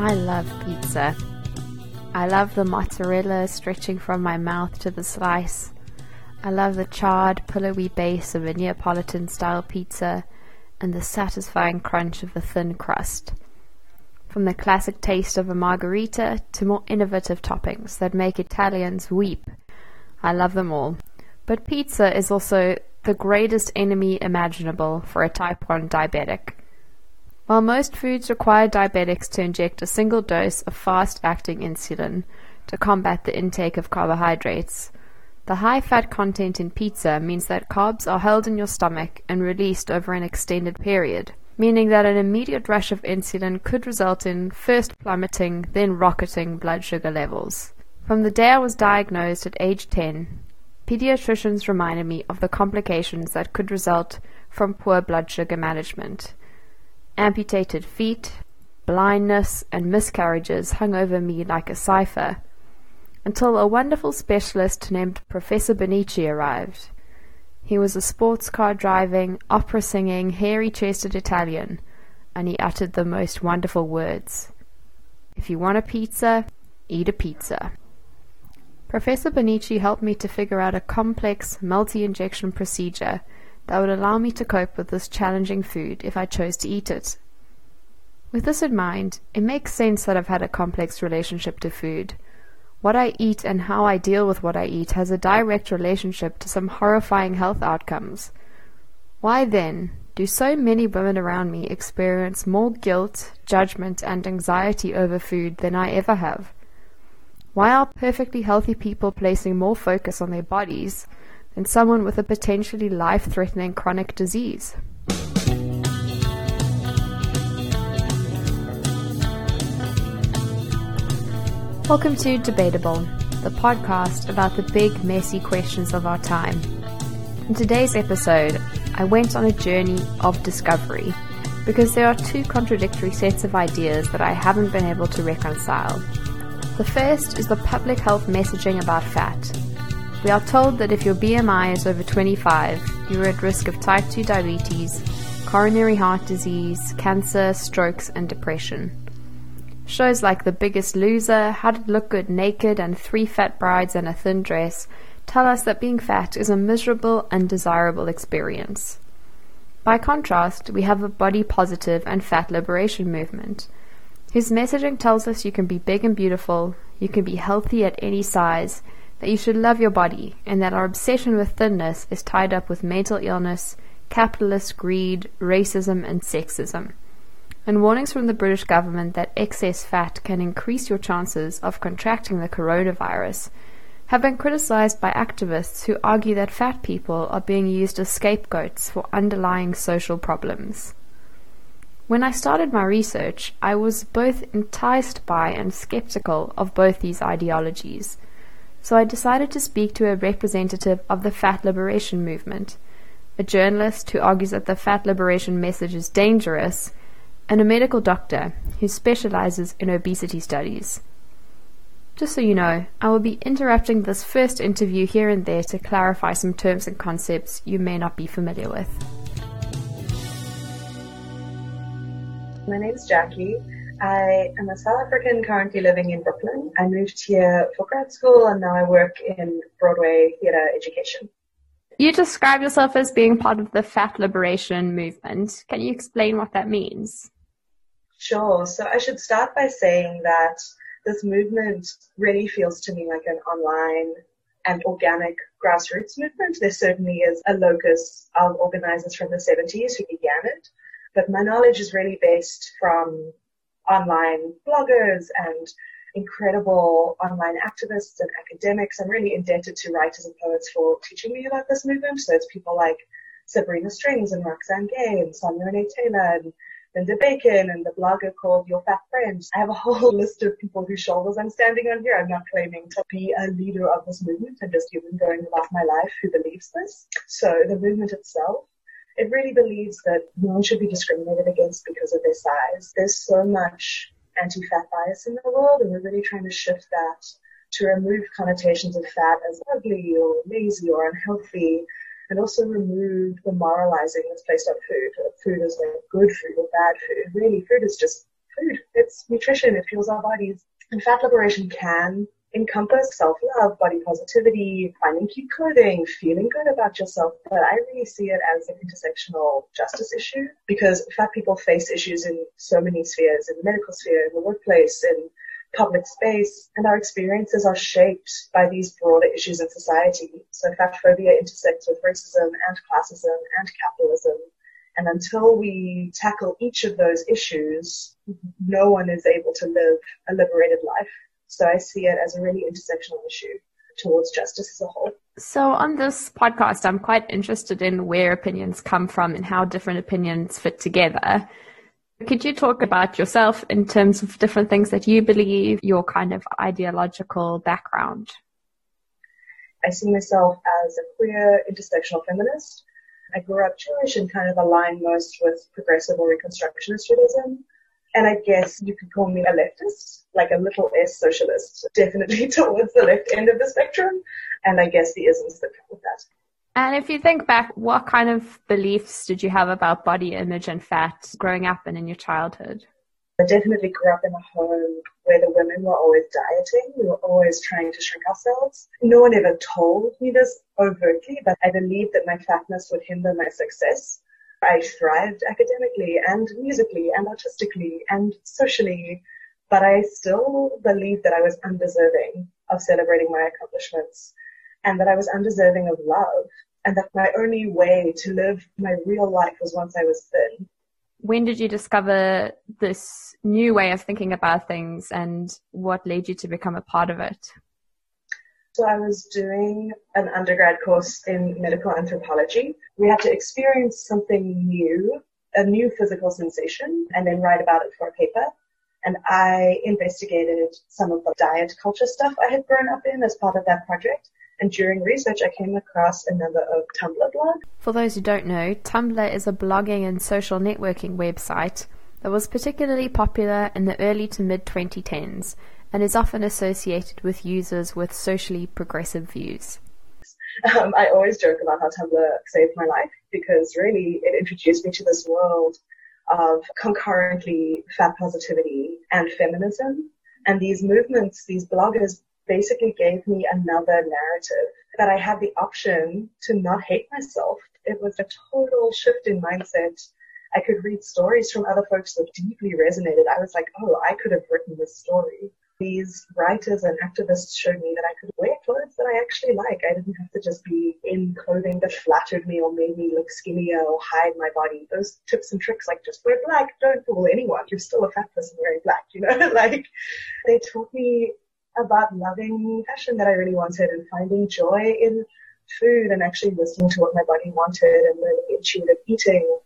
I love pizza. I love the mozzarella stretching from my mouth to the slice. I love the charred, pillowy base of a Neapolitan style pizza and the satisfying crunch of the thin crust. From the classic taste of a margherita to more innovative toppings that make Italians weep, I love them all. But pizza is also the greatest enemy imaginable for a type 1 diabetic. While most foods require diabetics to inject a single dose of fast acting insulin to combat the intake of carbohydrates, the high fat content in pizza means that carbs are held in your stomach and released over an extended period, meaning that an immediate rush of insulin could result in first plummeting, then rocketing blood sugar levels. From the day I was diagnosed at age 10, pediatricians reminded me of the complications that could result from poor blood sugar management Amputated feet, blindness, and miscarriages hung over me like a cipher, until a wonderful specialist named Professor Benici arrived. He was a sports car driving, opera singing, hairy chested Italian, and he uttered the most wonderful words. If you want a pizza, eat a pizza. Professor Benici helped me to figure out a complex multi injection procedure that would allow me to cope with this challenging food if I chose to eat it. With this in mind, it makes sense that I've had a complex relationship to food. What I eat and how I deal with what I eat has a direct relationship to some horrifying health outcomes. Why then do so many women around me experience more guilt, judgment, and anxiety over food than I ever have? Why are perfectly healthy people placing more focus on their bodies in someone with a potentially life threatening chronic disease. Welcome to Debatable, the podcast about the big, messy questions of our time. In today's episode, I went on a journey of discovery because there are two contradictory sets of ideas that I haven't been able to reconcile. The first is the public health messaging about fat, we are told that if your BMI is over 25, you are at risk of type 2 diabetes, coronary heart disease, cancer, strokes, and depression. Shows like The Biggest Loser, How to Look Good Naked, and Three Fat Brides in a Thin Dress tell us that being fat is a miserable, undesirable experience. By contrast, we have a body positive and fat liberation movement, whose messaging tells us you can be big and beautiful, you can be healthy at any size, that you should love your body, and that our obsession with thinness is tied up with mental illness, capitalist greed, racism, and sexism. And warnings from the British government that excess fat can increase your chances of contracting the coronavirus have been criticized by activists who argue that fat people are being used as scapegoats for underlying social problems. When I started my research, I was both enticed by and skeptical of both these ideologies so I decided to speak to a representative of the fat liberation movement, a journalist who argues that the fat liberation message is dangerous, and a medical doctor who specializes in obesity studies. Just so you know, I will be interrupting this first interview here and there to clarify some terms and concepts you may not be familiar with. My name is Jackie. I am a South African currently living in Brooklyn. I moved here for grad school and now I work in Broadway theatre education. You describe yourself as being part of the fat liberation movement. Can you explain what that means? Sure. So I should start by saying that this movement really feels to me like an online and organic grassroots movement. There certainly is a locus of organizers from the 70s who began it, but my knowledge is really based from online bloggers and incredible online activists and academics. I'm really indebted to writers and poets for teaching me about this movement. So it's people like Sabrina Strings and Roxane Gay and Sonya Renee Taylor and Linda Bacon and the blogger called Your Fat Friend. I have a whole list of people whose shoulders I'm standing on here. I'm not claiming to be a leader of this movement. I'm just human going about my life who believes this. So the movement itself it really believes that no one should be discriminated against because of their size. There's so much anti-fat bias in the world, and we're really trying to shift that to remove connotations of fat as ugly or lazy or unhealthy, and also remove the moralizing that's placed on food. Food is like good food or bad food. Really, food is just food. It's nutrition. It fuels our bodies. And fat liberation can encompass self-love, body positivity, finding cute clothing, feeling good about yourself. But I really see it as an intersectional justice issue because fat people face issues in so many spheres, in the medical sphere, in the workplace, in public space, and our experiences are shaped by these broader issues in society. So fat phobia intersects with racism and classism and capitalism. And until we tackle each of those issues, no one is able to live a liberated life. So I see it as a really intersectional issue towards justice as a whole. So on this podcast, I'm quite interested in where opinions come from and how different opinions fit together. Could you talk about yourself in terms of different things that you believe, your kind of ideological background? I see myself as a queer intersectional feminist. I grew up Jewish and kind of aligned most with progressive or reconstructionist Judaism. And I guess you could call me a leftist, like a little s socialist, definitely towards the left end of the spectrum. And I guess the isms that come with that. And if you think back, what kind of beliefs did you have about body image and fat growing up and in your childhood? I definitely grew up in a home where the women were always dieting. We were always trying to shrink ourselves. No one ever told me this overtly, but I believed that my fatness would hinder my success. I thrived academically and musically and artistically and socially, but I still believed that I was undeserving of celebrating my accomplishments and that I was undeserving of love and that my only way to live my real life was once I was thin. When did you discover this new way of thinking about things and what led you to become a part of it? So I was doing an undergrad course in medical anthropology. We had to experience something new, a new physical sensation, and then write about it for a paper. And I investigated some of the diet culture stuff I had grown up in as part of that project. And during research, I came across a number of Tumblr blogs. For those who don't know, Tumblr is a blogging and social networking website that was particularly popular in the early to mid 2010s and is often associated with users with socially progressive views. Um, I always joke about how Tumblr saved my life because really it introduced me to this world of concurrently fat positivity and feminism. And these movements, these bloggers basically gave me another narrative that I had the option to not hate myself. It was a total shift in mindset. I could read stories from other folks that deeply resonated. I was like, oh, I could have written this story these writers and activists showed me that I could wear clothes that I actually like. I didn't have to just be in clothing that flattered me or made me look skinnier or hide my body. Those tips and tricks like just wear black, don't fool anyone. You're still a fat person wearing black, you know? like they taught me about loving fashion that I really wanted and finding joy in food and actually listening to what my body wanted and learning intuitive eating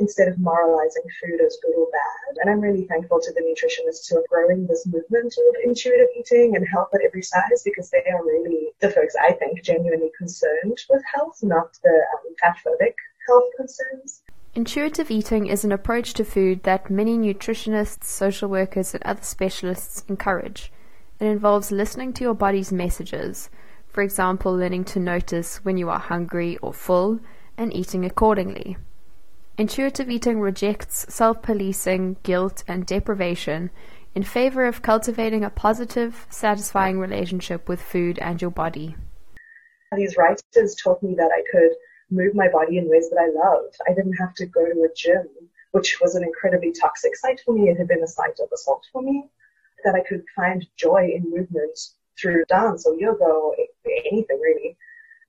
instead of moralizing food as good or bad. And I'm really thankful to the nutritionists who are growing this movement of intuitive eating and health at every size because they are really the folks I think genuinely concerned with health, not the um, fat phobic health concerns. Intuitive eating is an approach to food that many nutritionists, social workers, and other specialists encourage. It involves listening to your body's messages, for example, learning to notice when you are hungry or full, and eating accordingly. Intuitive eating rejects self policing, guilt, and deprivation in favor of cultivating a positive, satisfying relationship with food and your body. These writers taught me that I could move my body in ways that I loved. I didn't have to go to a gym, which was an incredibly toxic site for me. It had been a site of assault for me. That I could find joy in movement through dance or yoga or anything really.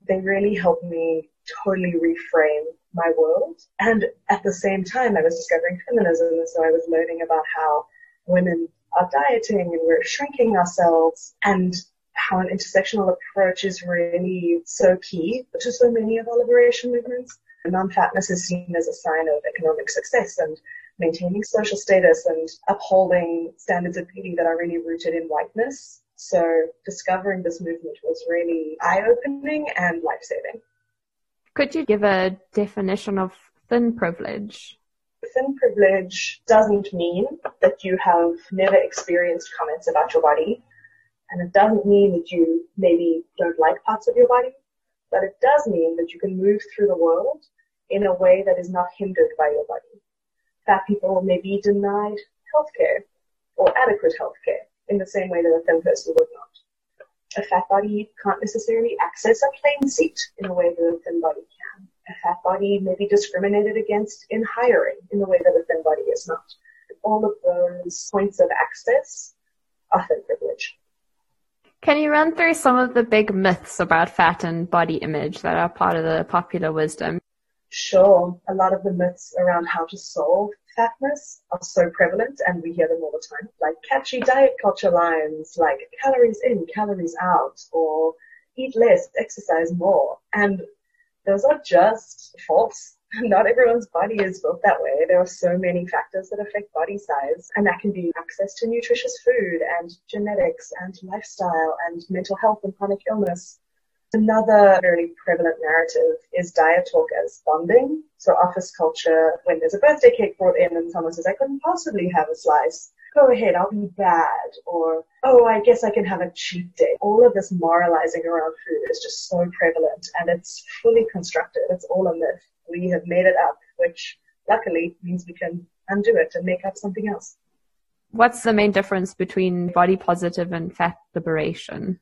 They really helped me totally reframe my world. And at the same time, I was discovering feminism. And so I was learning about how women are dieting and we're shrinking ourselves and how an intersectional approach is really so key to so many of our liberation movements. Non-fatness is seen as a sign of economic success and maintaining social status and upholding standards of beauty that are really rooted in whiteness. So discovering this movement was really eye-opening and life-saving. Could you give a definition of thin privilege? Thin privilege doesn't mean that you have never experienced comments about your body. And it doesn't mean that you maybe don't like parts of your body. But it does mean that you can move through the world in a way that is not hindered by your body. Fat people may be denied healthcare or adequate healthcare in the same way that a thin person would. A fat body can't necessarily access a plane seat in a way that a thin body can. A fat body may be discriminated against in hiring in the way that a thin body is not. All of those points of access are thin privilege. Can you run through some of the big myths about fat and body image that are part of the popular wisdom? Sure. A lot of the myths around how to solve fatness are so prevalent and we hear them all the time. Like catchy diet culture lines like calories in, calories out, or eat less, exercise more. And those are just false. Not everyone's body is built that way. There are so many factors that affect body size, and that can be access to nutritious food and genetics and lifestyle and mental health and chronic illness. Another very prevalent narrative is diet talk as bonding. So office culture, when there's a birthday cake brought in and someone says, I couldn't possibly have a slice, go ahead, I'll be bad. Or, oh, I guess I can have a cheat day. All of this moralizing around food is just so prevalent and it's fully constructed. It's all a myth we have made it up, which luckily means we can undo it and make up something else. What's the main difference between body positive and fat liberation?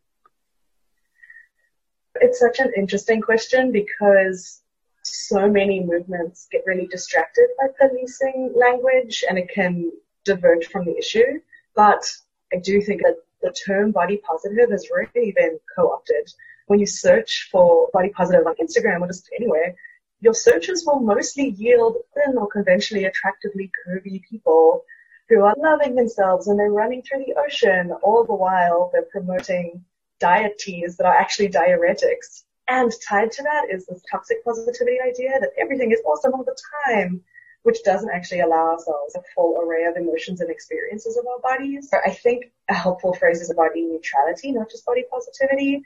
It's such an interesting question because so many movements get really distracted by policing language and it can divert from the issue. But I do think that the term body positive has really been co-opted. When you search for body positive on Instagram or just anywhere, your searches will mostly yield thin or conventionally attractively curvy people who are loving themselves and they're running through the ocean all the while they're promoting diet teas that are actually diuretics. And tied to that is this toxic positivity idea that everything is awesome all the time, which doesn't actually allow ourselves a full array of emotions and experiences of our bodies. I think a helpful phrase is about body neutrality, not just body positivity.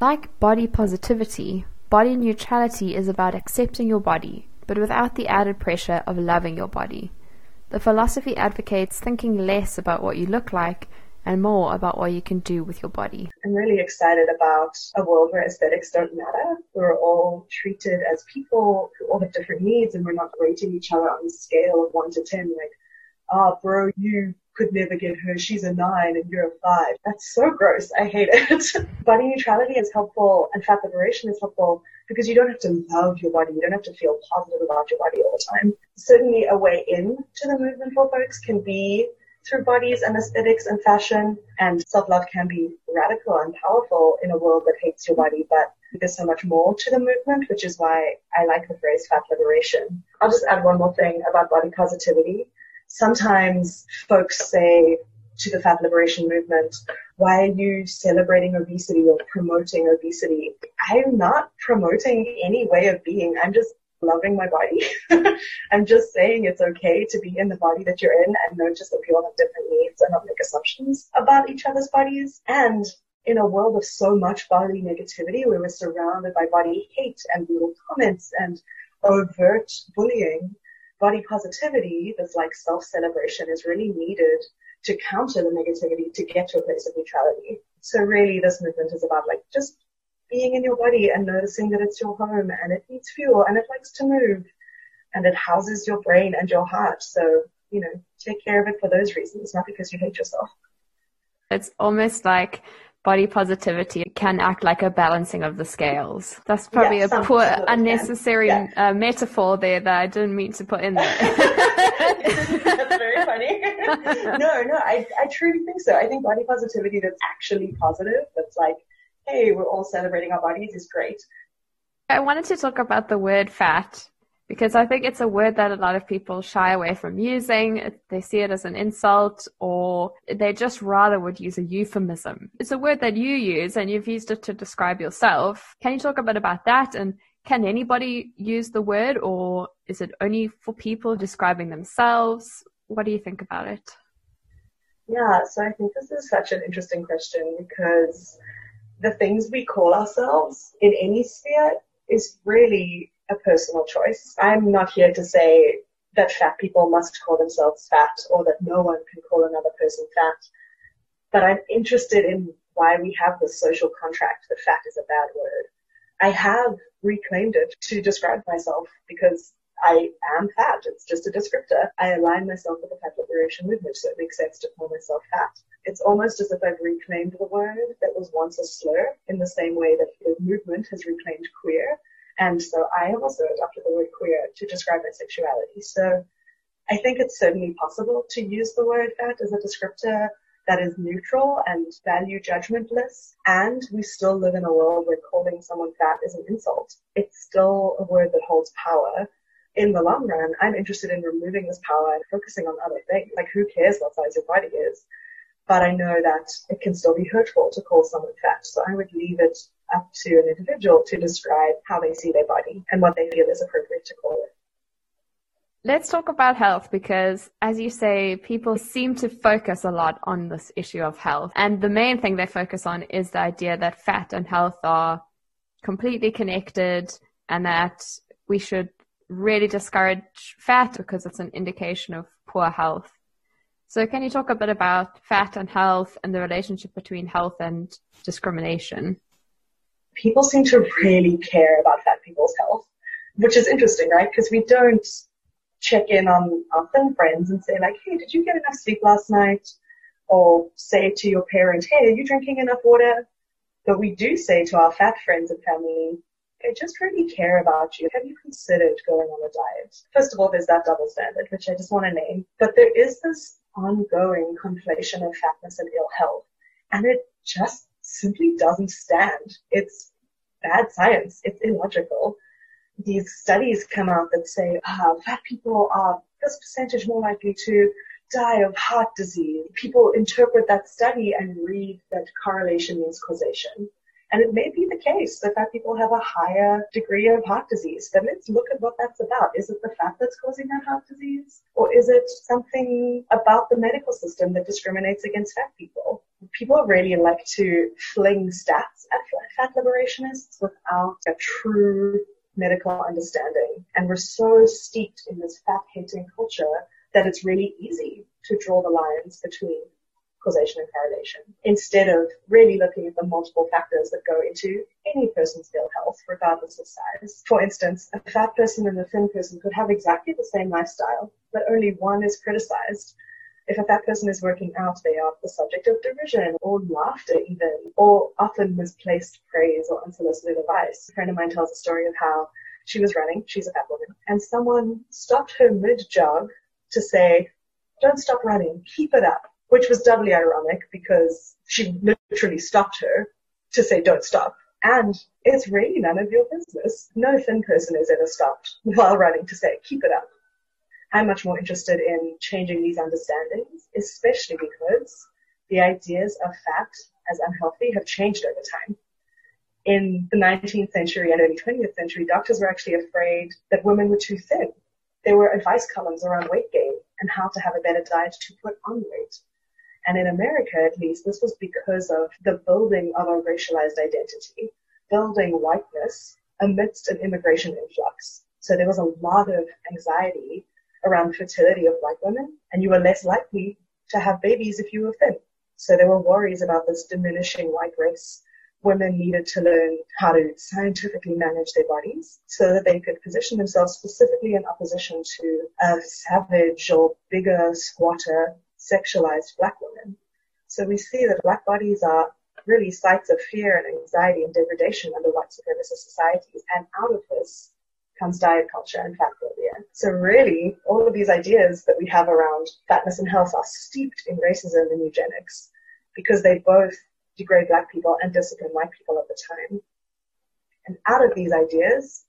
Like body positivity, Body neutrality is about accepting your body, but without the added pressure of loving your body. The philosophy advocates thinking less about what you look like and more about what you can do with your body. I'm really excited about a world where aesthetics don't matter. We're all treated as people who all have different needs and we're not rating each other on a scale of one to ten like, ah, oh, bro, you could never get her. She's a nine and you're a five. That's so gross. I hate it. body neutrality is helpful and fat liberation is helpful because you don't have to love your body. You don't have to feel positive about your body all the time. Certainly a way in to the movement for folks can be through bodies and aesthetics and fashion and self-love can be radical and powerful in a world that hates your body, but there's so much more to the movement, which is why I like the phrase fat liberation. I'll just add one more thing about body positivity sometimes folks say to the fat liberation movement, why are you celebrating obesity or promoting obesity? I'm not promoting any way of being. I'm just loving my body. I'm just saying it's okay to be in the body that you're in and notice that people have different needs and not make assumptions about each other's bodies. And in a world of so much body negativity where we're surrounded by body hate and brutal comments and overt bullying, body positivity, this like self-celebration is really needed to counter the negativity to get to a place of neutrality. So really this movement is about like just being in your body and noticing that it's your home and it needs fuel and it likes to move and it houses your brain and your heart. So, you know, take care of it for those reasons, not because you hate yourself. It's almost like body positivity can act like a balancing of the scales. That's probably a poor, unnecessary yeah. uh, metaphor there that I didn't mean to put in there. that's very funny. no, no, I, I truly think so. I think body positivity that's actually positive, that's like, hey, we're all celebrating our bodies is great. I wanted to talk about the word fat because I think it's a word that a lot of people shy away from using. They see it as an insult or they just rather would use a euphemism. It's a word that you use and you've used it to describe yourself. Can you talk a bit about that? And can anybody use the word or is it only for people describing themselves? What do you think about it? Yeah, so I think this is such an interesting question because the things we call ourselves in any sphere is really a personal choice. I'm not here to say that fat people must call themselves fat or that no one can call another person fat. But I'm interested in why we have this social contract that fat is a bad word. I have reclaimed it to describe myself because I am fat. It's just a descriptor. I align myself with the fat liberation movement, so it makes sense to call myself fat. It's almost as if I've reclaimed the word that was once a slur in the same way that the movement has reclaimed queer. And so I have also adopted the word queer to describe my sexuality. So I think it's certainly possible to use the word fat as a descriptor that is neutral and value judgmentless. And we still live in a world where calling someone fat is an insult. It's still a word that holds power. In the long run, I'm interested in removing this power and focusing on other things. Like who cares what size your body is? But I know that it can still be hurtful to call someone fat. So I would leave it up to an individual to describe how they see their body and what they feel is appropriate to call it. Let's talk about health because, as you say, people seem to focus a lot on this issue of health. And the main thing they focus on is the idea that fat and health are completely connected and that we should really discourage fat because it's an indication of poor health. So, can you talk a bit about fat and health and the relationship between health and discrimination? People seem to really care about fat people's health, which is interesting, right? Because we don't check in on our thin friends and say like, hey, did you get enough sleep last night? Or say to your parent, hey, are you drinking enough water? But we do say to our fat friends and family, I just really care about you. Have you considered going on a diet? First of all, there's that double standard, which I just want to name. But there is this ongoing conflation of fatness and ill health. And it just simply doesn't stand. It's bad science. It's illogical these studies come out that say uh, fat people are this percentage more likely to die of heart disease. People interpret that study and read that correlation means causation. And it may be the case that fat people have a higher degree of heart disease. But let's look at what that's about. Is it the fat that's causing that heart disease? Or is it something about the medical system that discriminates against fat people? People really like to fling stats at fat liberationists without a true medical understanding. And we're so steeped in this fat hating culture that it's really easy to draw the lines between causation and correlation instead of really looking at the multiple factors that go into any person's ill health, regardless of size. For instance, a fat person and a thin person could have exactly the same lifestyle, but only one is criticized if a fat person is working out, they are the subject of derision or laughter even, or often misplaced praise or unsolicited advice. A friend of mine tells a story of how she was running, she's a fat woman, and someone stopped her mid-jog to say, don't stop running, keep it up, which was doubly ironic because she literally stopped her to say, don't stop. And it's really none of your business. No thin person is ever stopped while running to say, keep it up. I'm much more interested in changing these understandings, especially because the ideas of fat as unhealthy have changed over time. In the 19th century and early 20th century, doctors were actually afraid that women were too thin. There were advice columns around weight gain and how to have a better diet to put on weight. And in America, at least, this was because of the building of a racialized identity, building whiteness amidst an immigration influx. So there was a lot of anxiety around fertility of black women, and you were less likely to have babies if you were thin. So there were worries about this diminishing white race. Women needed to learn how to scientifically manage their bodies so that they could position themselves specifically in opposition to a savage or bigger, squatter, sexualized black women. So we see that black bodies are really sites of fear and anxiety and degradation under white supremacist societies. And out of this, comes diet culture and fat phobia. So really, all of these ideas that we have around fatness and health are steeped in racism and eugenics because they both degrade black people and discipline white people at the time. And out of these ideas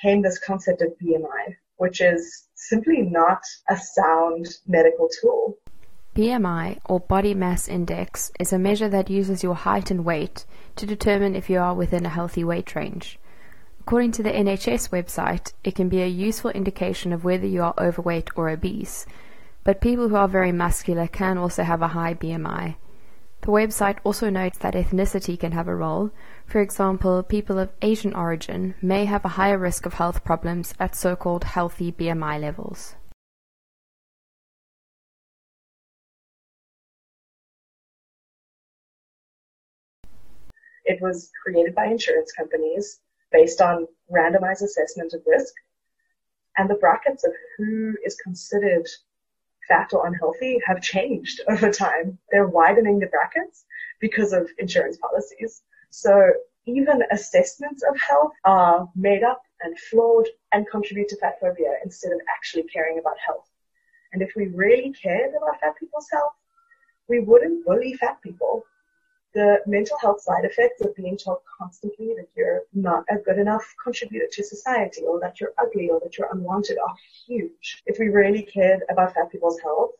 came this concept of BMI, which is simply not a sound medical tool. BMI, or Body Mass Index, is a measure that uses your height and weight to determine if you are within a healthy weight range. According to the NHS website, it can be a useful indication of whether you are overweight or obese, but people who are very muscular can also have a high BMI. The website also notes that ethnicity can have a role. For example, people of Asian origin may have a higher risk of health problems at so called healthy BMI levels. It was created by insurance companies based on randomized assessment of risk. And the brackets of who is considered fat or unhealthy have changed over time. They're widening the brackets because of insurance policies. So even assessments of health are made up and flawed and contribute to fat phobia instead of actually caring about health. And if we really cared about fat people's health, we wouldn't bully fat people. The mental health side effects of being told constantly that you're not a good enough contributor to society or that you're ugly or that you're unwanted are huge. If we really cared about fat people's health,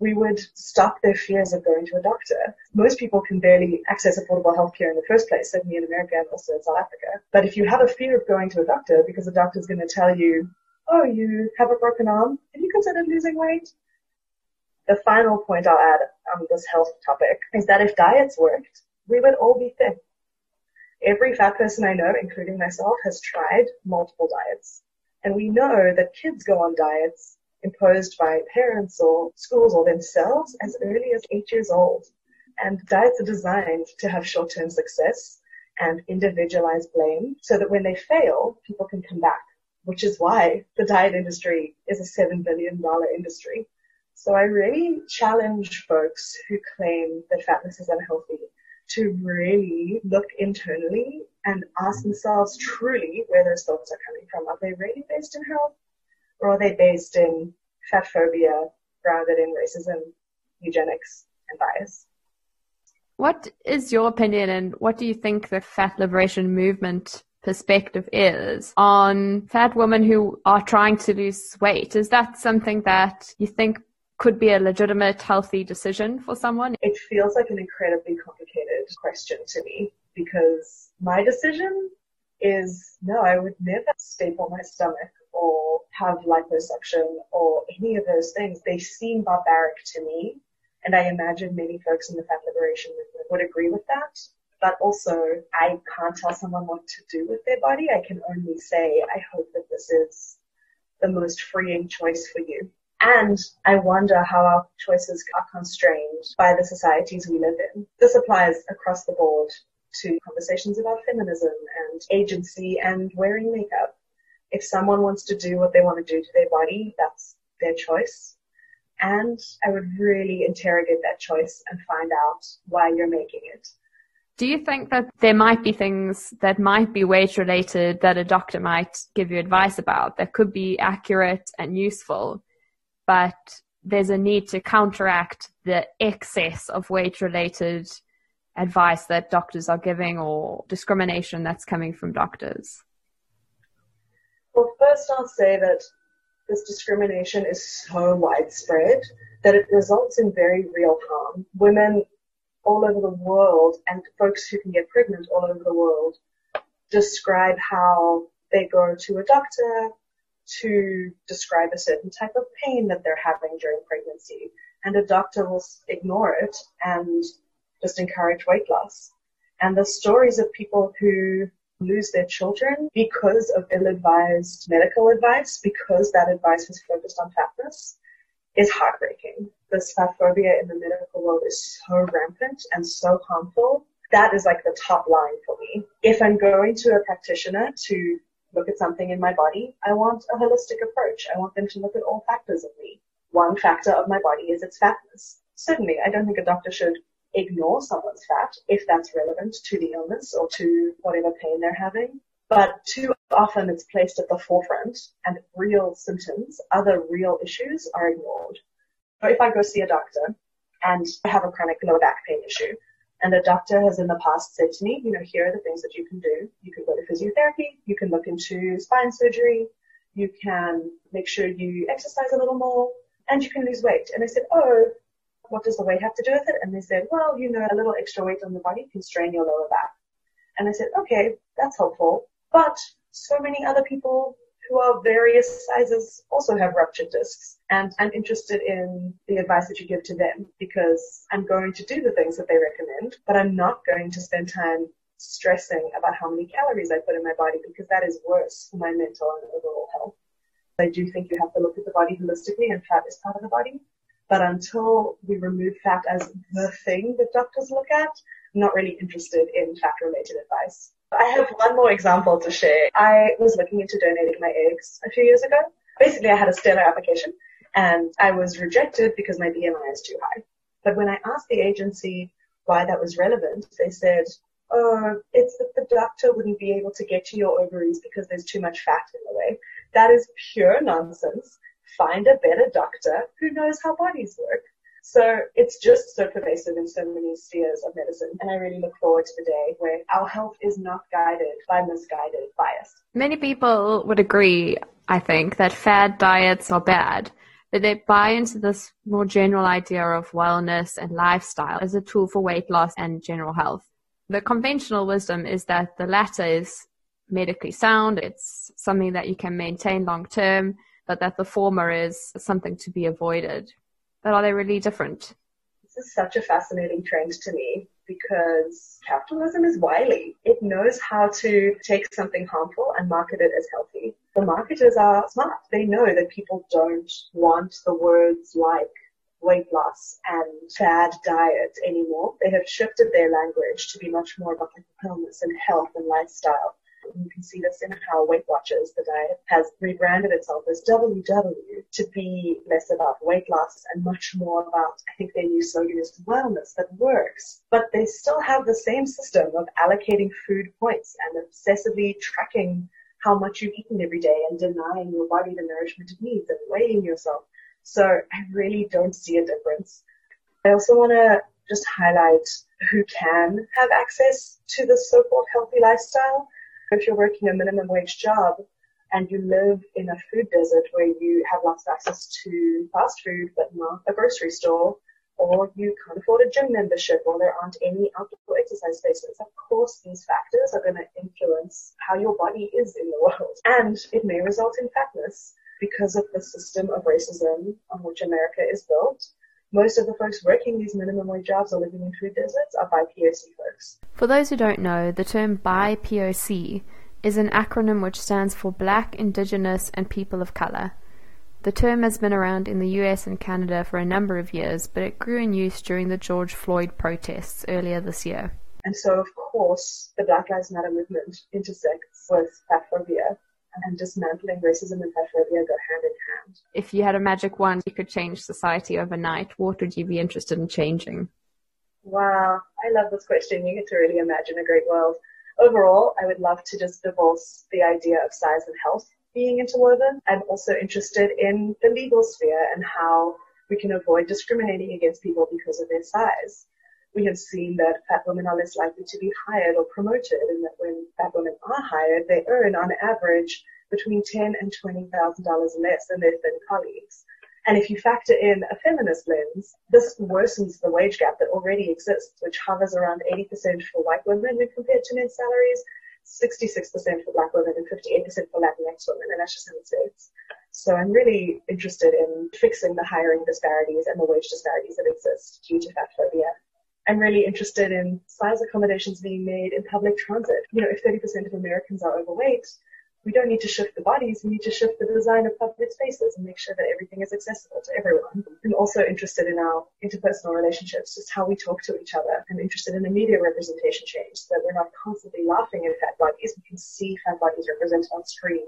we would stop their fears of going to a doctor. Most people can barely access affordable healthcare in the first place, certainly in America and also in South Africa. But if you have a fear of going to a doctor because the doctor is going to tell you, oh, you have a broken arm, have you considered losing weight? The final point I'll add on this health topic is that if diets worked, we would all be thin. Every fat person I know, including myself, has tried multiple diets. And we know that kids go on diets imposed by parents or schools or themselves as early as eight years old. And diets are designed to have short-term success and individualized blame so that when they fail, people can come back, which is why the diet industry is a $7 billion industry. So I really challenge folks who claim that fatness is unhealthy to really look internally and ask themselves truly where those thoughts are coming from. Are they really based in health or are they based in fat phobia grounded in racism, eugenics, and bias? What is your opinion and what do you think the fat liberation movement perspective is on fat women who are trying to lose weight? Is that something that you think could be a legitimate, healthy decision for someone? It feels like an incredibly complicated question to me because my decision is no, I would never staple my stomach or have liposuction or any of those things. They seem barbaric to me. And I imagine many folks in the fat liberation movement would agree with that. But also, I can't tell someone what to do with their body. I can only say, I hope that this is the most freeing choice for you. And I wonder how our choices are constrained by the societies we live in. This applies across the board to conversations about feminism and agency and wearing makeup. If someone wants to do what they want to do to their body, that's their choice. And I would really interrogate that choice and find out why you're making it. Do you think that there might be things that might be weight related that a doctor might give you advice about that could be accurate and useful, but there's a need to counteract the excess of weight related advice that doctors are giving or discrimination that's coming from doctors? First I'll say that this discrimination is so widespread that it results in very real harm. Women all over the world and folks who can get pregnant all over the world describe how they go to a doctor to describe a certain type of pain that they're having during pregnancy and a doctor will ignore it and just encourage weight loss. And the stories of people who lose their children because of ill-advised medical advice, because that advice was focused on fatness, is heartbreaking. This fat phobia in the medical world is so rampant and so harmful. That is like the top line for me. If I'm going to a practitioner to look at something in my body, I want a holistic approach. I want them to look at all factors of me. One factor of my body is its fatness. Certainly, I don't think a doctor should ignore someone's fat if that's relevant to the illness or to whatever pain they're having. But too often it's placed at the forefront and real symptoms, other real issues are ignored. So if I go see a doctor and I have a chronic lower back pain issue and the doctor has in the past said to me, you know, here are the things that you can do. You can go to physiotherapy, you can look into spine surgery, you can make sure you exercise a little more, and you can lose weight. And I said, oh, what does the weight have to do with it? And they said, well, you know, a little extra weight on the body can strain your lower back. And I said, okay, that's helpful. But so many other people who are various sizes also have ruptured discs. And I'm interested in the advice that you give to them because I'm going to do the things that they recommend, but I'm not going to spend time stressing about how many calories I put in my body because that is worse for my mental and overall health. I do think you have to look at the body holistically and fat is part of the body. But until we remove fat as the thing that doctors look at, I'm not really interested in fat related advice. I have one more example to share. I was looking into donating my eggs a few years ago. Basically, I had a stellar application and I was rejected because my BMI is too high. But when I asked the agency why that was relevant, they said, oh, it's that the doctor wouldn't be able to get to your ovaries because there's too much fat in the way. That is pure nonsense. Find a better doctor who knows how bodies work. So it's just so pervasive in so many spheres of medicine. And I really look forward to the day where our health is not guided by misguided bias. Many people would agree, I think, that fad diets are bad but they buy into this more general idea of wellness and lifestyle as a tool for weight loss and general health. The conventional wisdom is that the latter is medically sound, it's something that you can maintain long term, but that the former is something to be avoided. But are they really different? This is such a fascinating trend to me because capitalism is wily. It knows how to take something harmful and market it as healthy. The marketers are smart. They know that people don't want the words like weight loss and fad diet anymore. They have shifted their language to be much more about like wellness and health and lifestyle. You can see this in how Weight Watchers, the diet, has rebranded itself as WW to be less about weight loss and much more about, I think their new slogan is wellness that works. But they still have the same system of allocating food points and obsessively tracking how much you've eaten every day and denying your body the nourishment it needs and weighing yourself. So I really don't see a difference. I also want to just highlight who can have access to this so-called healthy lifestyle. If you're working a minimum wage job and you live in a food desert where you have lots of access to fast food but not a grocery store, or you can't afford a gym membership, or there aren't any outdoor exercise spaces. Of course, these factors are going to influence how your body is in the world, and it may result in fatness because of the system of racism on which America is built. Most of the folks working these minimum wage jobs or living in food deserts are BIPOC folks. For those who don't know, the term BIPOC is an acronym which stands for Black, Indigenous, and People of Color. The term has been around in the US and Canada for a number of years, but it grew in use during the George Floyd protests earlier this year. And so, of course, the Black Lives Matter movement intersects with fatphobia and dismantling racism and fatphobia go hand in hand. If you had a magic wand, you could change society overnight. What would you be interested in changing? Wow, I love this question. You get to really imagine a great world. Overall, I would love to just divorce the idea of size and health being interwoven. I'm also interested in the legal sphere and how we can avoid discriminating against people because of their size we have seen that fat women are less likely to be hired or promoted, and that when fat women are hired, they earn on average between ten and twenty thousand dollars less than their thin colleagues. And if you factor in a feminist lens, this worsens the wage gap that already exists, which hovers around 80% for white women when compared to men's salaries, 66% for black women, and 58% for Latinx women, and that's just in the States. So I'm really interested in fixing the hiring disparities and the wage disparities that exist due to fat phobia. I'm really interested in size accommodations being made in public transit. You know, if 30% of Americans are overweight, we don't need to shift the bodies, we need to shift the design of public spaces and make sure that everything is accessible to everyone. I'm also interested in our interpersonal relationships, just how we talk to each other. I'm interested in the media representation change so that we're not constantly laughing at fat bodies. We can see fat bodies represented on screen,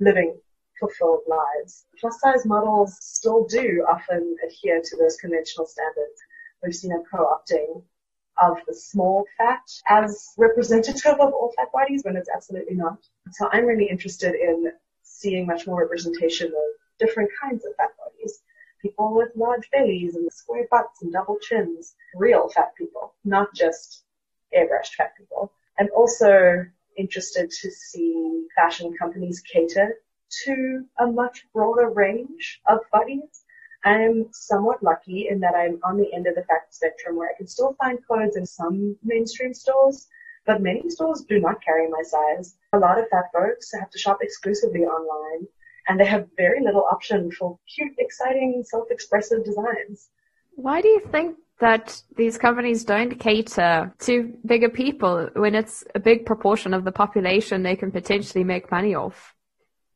living fulfilled lives. Plus size models still do often adhere to those conventional standards we've seen a co-opting of the small fat as representative of all fat bodies when it's absolutely not. So I'm really interested in seeing much more representation of different kinds of fat bodies. People with large bellies and square butts and double chins. Real fat people, not just airbrushed fat people. And also interested to see fashion companies cater to a much broader range of bodies I'm somewhat lucky in that I'm on the end of the fat spectrum where I can still find clothes in some mainstream stores, but many stores do not carry my size. A lot of fat folks have to shop exclusively online and they have very little option for cute, exciting, self-expressive designs. Why do you think that these companies don't cater to bigger people when it's a big proportion of the population they can potentially make money off?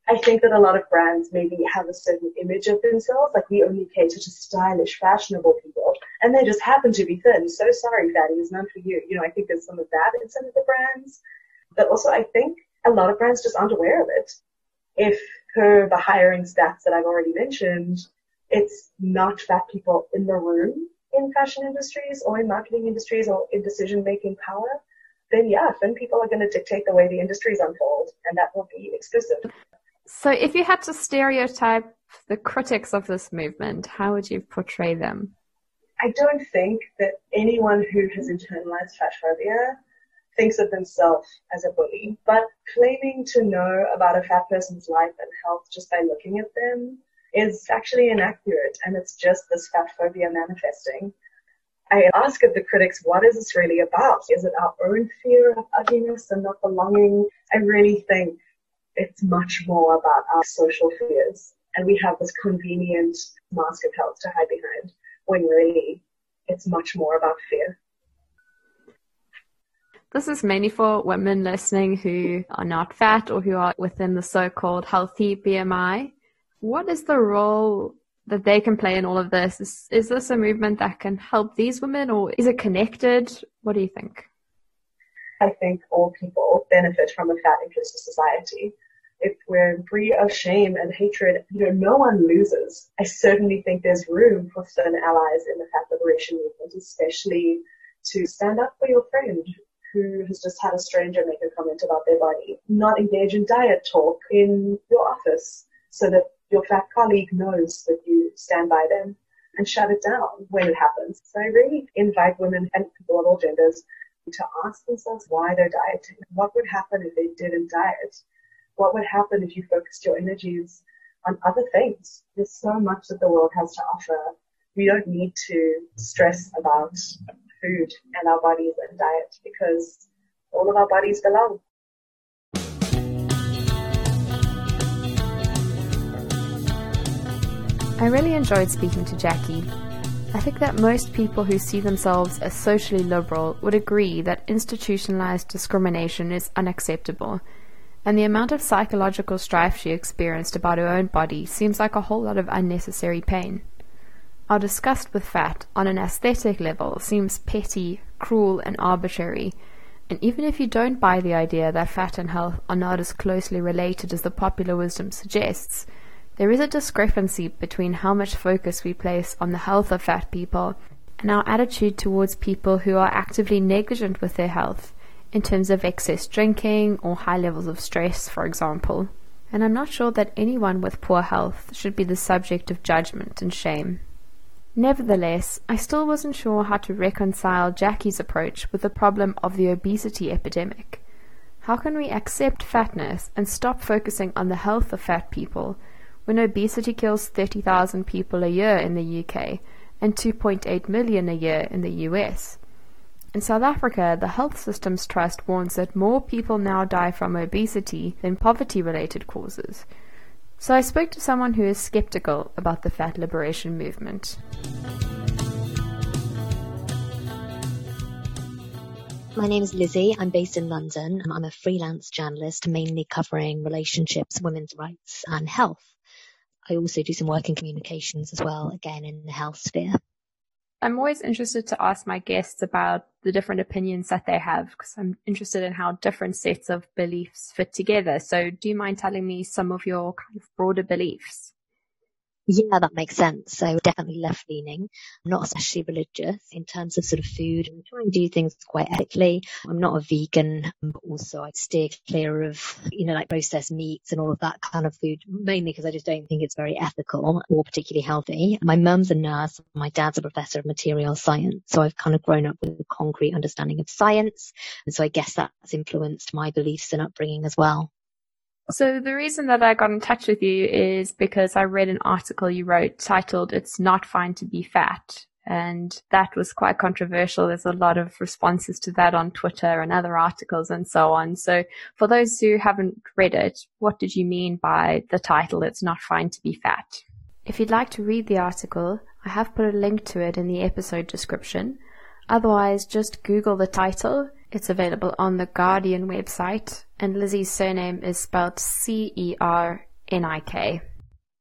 I think that a lot of brands maybe have a certain image of themselves, like we only cater to stylish, fashionable people, and they just happen to be thin. So sorry, fatty, it's none for you. You know, I think there's some of that in some of the brands, but also I think a lot of brands just aren't aware of it. If per the hiring stats that I've already mentioned, it's not fat people in the room in fashion industries or in marketing industries or in decision making power, then yeah, thin people are going to dictate the way the industries unfold and that will be exclusive. So if you had to stereotype the critics of this movement, how would you portray them? I don't think that anyone who has internalized fat phobia thinks of themselves as a bully, but claiming to know about a fat person's life and health just by looking at them is actually inaccurate and it's just this fat phobia manifesting. I ask of the critics, what is this really about? Is it our own fear of ugliness and not belonging? I really think it's much more about our social fears. And we have this convenient mask of health to hide behind when really it's much more about fear. This is mainly for women listening who are not fat or who are within the so-called healthy BMI. What is the role that they can play in all of this? Is, is this a movement that can help these women or is it connected? What do you think? I think all people benefit from a fat inclusive society. If we're free of shame and hatred, you know, no one loses. I certainly think there's room for certain allies in the fat liberation movement, especially to stand up for your friend who has just had a stranger make a comment about their body. Not engage in diet talk in your office so that your fat colleague knows that you stand by them and shut it down when it happens. So I really invite women and people of all genders to ask themselves why they're dieting. What would happen if they didn't diet? What would happen if you focused your energies on other things? There's so much that the world has to offer. We don't need to stress about food and our bodies and diet because all of our bodies belong. I really enjoyed speaking to Jackie. I think that most people who see themselves as socially liberal would agree that institutionalized discrimination is unacceptable, and the amount of psychological strife she experienced about her own body seems like a whole lot of unnecessary pain. Our disgust with fat on an aesthetic level seems petty, cruel, and arbitrary, and even if you don't buy the idea that fat and health are not as closely related as the popular wisdom suggests, there is a discrepancy between how much focus we place on the health of fat people and our attitude towards people who are actively negligent with their health, in terms of excess drinking or high levels of stress, for example. And I'm not sure that anyone with poor health should be the subject of judgment and shame. Nevertheless, I still wasn't sure how to reconcile Jackie's approach with the problem of the obesity epidemic. How can we accept fatness and stop focusing on the health of fat people when obesity kills 30,000 people a year in the UK and 2.8 million a year in the US. In South Africa, the Health Systems Trust warns that more people now die from obesity than poverty related causes. So I spoke to someone who is skeptical about the fat liberation movement. My name is Lizzie. I'm based in London. I'm a freelance journalist, mainly covering relationships, women's rights, and health. I also do some work in communications as well, again in the health sphere. I'm always interested to ask my guests about the different opinions that they have because I'm interested in how different sets of beliefs fit together. So, do you mind telling me some of your kind of broader beliefs? Yeah, that makes sense. So definitely left leaning, not especially religious in terms of sort of food and try and do things quite ethically. I'm not a vegan, but also I steer clear of, you know, like processed meats and all of that kind of food, mainly because I just don't think it's very ethical or particularly healthy. My mum's a nurse. My dad's a professor of material science. So I've kind of grown up with a concrete understanding of science. And so I guess that's influenced my beliefs and upbringing as well. So the reason that I got in touch with you is because I read an article you wrote titled It's Not Fine to Be Fat. And that was quite controversial. There's a lot of responses to that on Twitter and other articles and so on. So for those who haven't read it, what did you mean by the title It's Not Fine to Be Fat? If you'd like to read the article, I have put a link to it in the episode description. Otherwise, just Google the title. It's available on the Guardian website and Lizzie's surname is spelled C E R N I K.